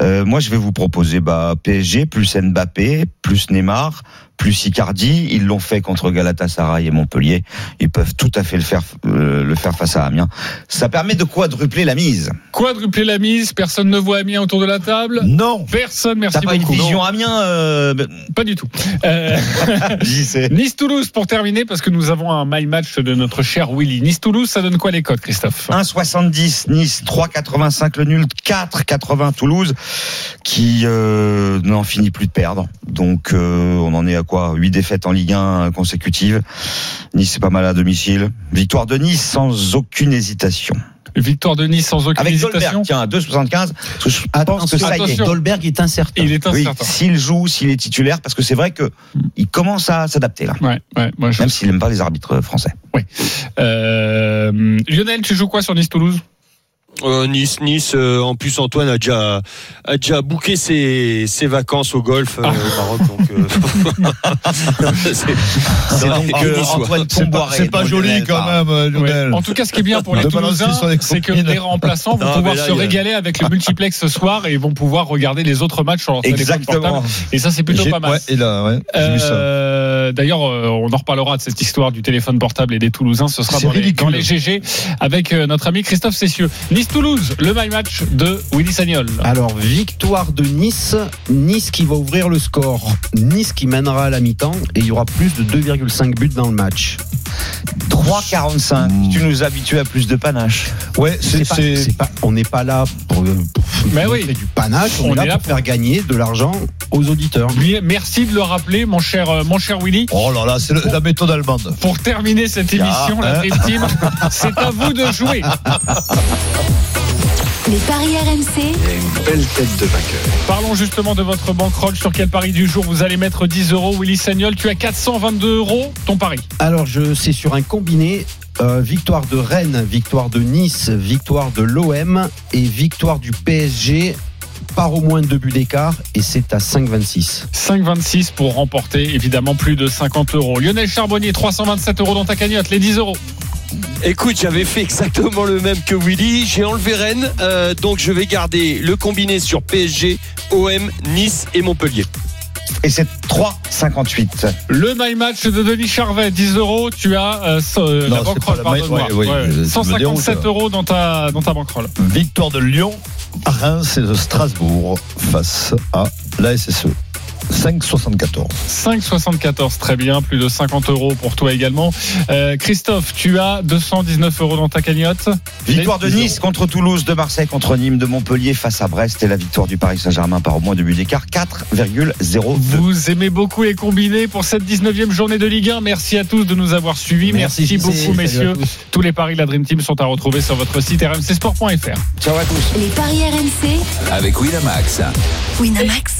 Euh, moi je vais vous proposer bah, PSG plus Mbappé plus Neymar plus Icardi. Ils l'ont fait contre Galatasaray et Montpellier. Ils peuvent tout à fait le faire, euh, le faire face à Amiens. Ça permet de quadrupler la mise. Quadrupler la mise. Personne ne voit Amiens autour de la table. Non. Personne. Merci T'as pas une vision Amiens euh... Pas du tout. Euh... nice Toulouse pour terminer parce que nous avons un my match de notre cher Willy. Nice Toulouse, ça donne quoi les codes, Christophe? 1,70 Nice, 3,85 le nul, 4,80 Toulouse, qui n'en finit plus de perdre. Donc on en est à quoi 8 défaites en Ligue 1 consécutives. Nice c'est pas mal à domicile. Victoire de Nice sans aucune hésitation. Victoire de Nice sans aucune Avec hésitation. Dolberg, tiens, 2,75. Je pense que ça y est. Dolberg est incertain. Il est incertain. s'il joue, s'il est titulaire, parce que c'est vrai que il commence à s'adapter là. Ouais, ouais, moi, Même s'il n'aime pas les arbitres français. Oui. Euh, Lionel, tu joues quoi sur Nice-Toulouse? Euh, nice, Nice. Euh, en plus, Antoine a déjà a déjà booké ses, ses vacances au golf euh, au Maroc. Donc, c'est donc Antoine C'est pas, joli quand même, Lionel. En tout cas, ce qui est bien pour les Toulousains, c'est que les remplaçants vont pouvoir se régaler avec le multiplex ce soir et vont pouvoir regarder les autres matchs sur leur téléphone portable. Et ça, c'est plutôt pas mal. Ouais, et là, ouais, Euh, D'ailleurs, euh, on en reparlera de cette histoire du téléphone portable et des Toulousains. Ce sera dans les, ridicule. dans les GG avec euh, notre ami Christophe Cessieux. Nice-Toulouse, le my match de Willy Sagnol. Alors, victoire de Nice. Nice qui va ouvrir le score. Nice qui mènera à la mi-temps et il y aura plus de 2,5 buts dans le match. 3,45. Tu nous habitues à plus de panache. Ouais, C'est pas- c'est pas- on n'est pas là pour, euh, pour Mais oui. du panache, on, est là pour faire gagner de l'argent aux auditeurs. Merci de le rappeler, mon cher, euh, mon cher Willy. Oh là là, c'est le- la méthode allemande. Pour terminer cette émission, la hein. Team, c'est à vous de jouer. Les paris RMC. Une belle tête de vainqueur. Parlons justement de votre bankroll. Sur quel pari du jour vous allez mettre 10 euros Willy Sagnol, tu as 422 euros. Ton pari Alors, je c'est sur un combiné. euh, victoire de Rennes, victoire de Nice, victoire de l'OM et victoire du PSG par au moins deux buts d'écart et c'est à 5,26. 5,26 pour remporter évidemment plus de 50 euros. Lionel Charbonnier, 327 euros dans ta cagnotte, les 10 euros. Écoute, j'avais fait exactement le même que Willy. J'ai enlevé Rennes, euh, donc je vais garder le combiné sur PSG, OM, Nice et Montpellier. Et c'est 3,58. Le My Match de Denis Charvet, 10 euros. Tu as euh, euh, Non, la pas la ouais, ouais, Ouais, je- je me 157 déroute. euros dans ta, dans ta bankroll. Victoire de Lyon, Reims et de Strasbourg face à la SSE. 5,74. 5,74, très bien, plus de 50 euros pour toi également. Euh, Christophe, tu as 219 euros dans ta cagnotte. Victoire de Les 10 Nice contre Toulouse, de Marseille contre Nîmes, de Montpellier face à Brest et la victoire du Paris Saint-Germain par au moins deux buts d'écart, 4,02. Vous aimez beaucoup les combinés pour cette 19e journée de Ligue 1. Merci à tous de nous avoir suivis. Merci, Merci, beaucoup, messieurs. tous. Tous les paris de la Dream Team sont à retrouver sur votre site rmcsport.fr. Ciao à tous. Les paris RMC. Avec Winamax. Winamax.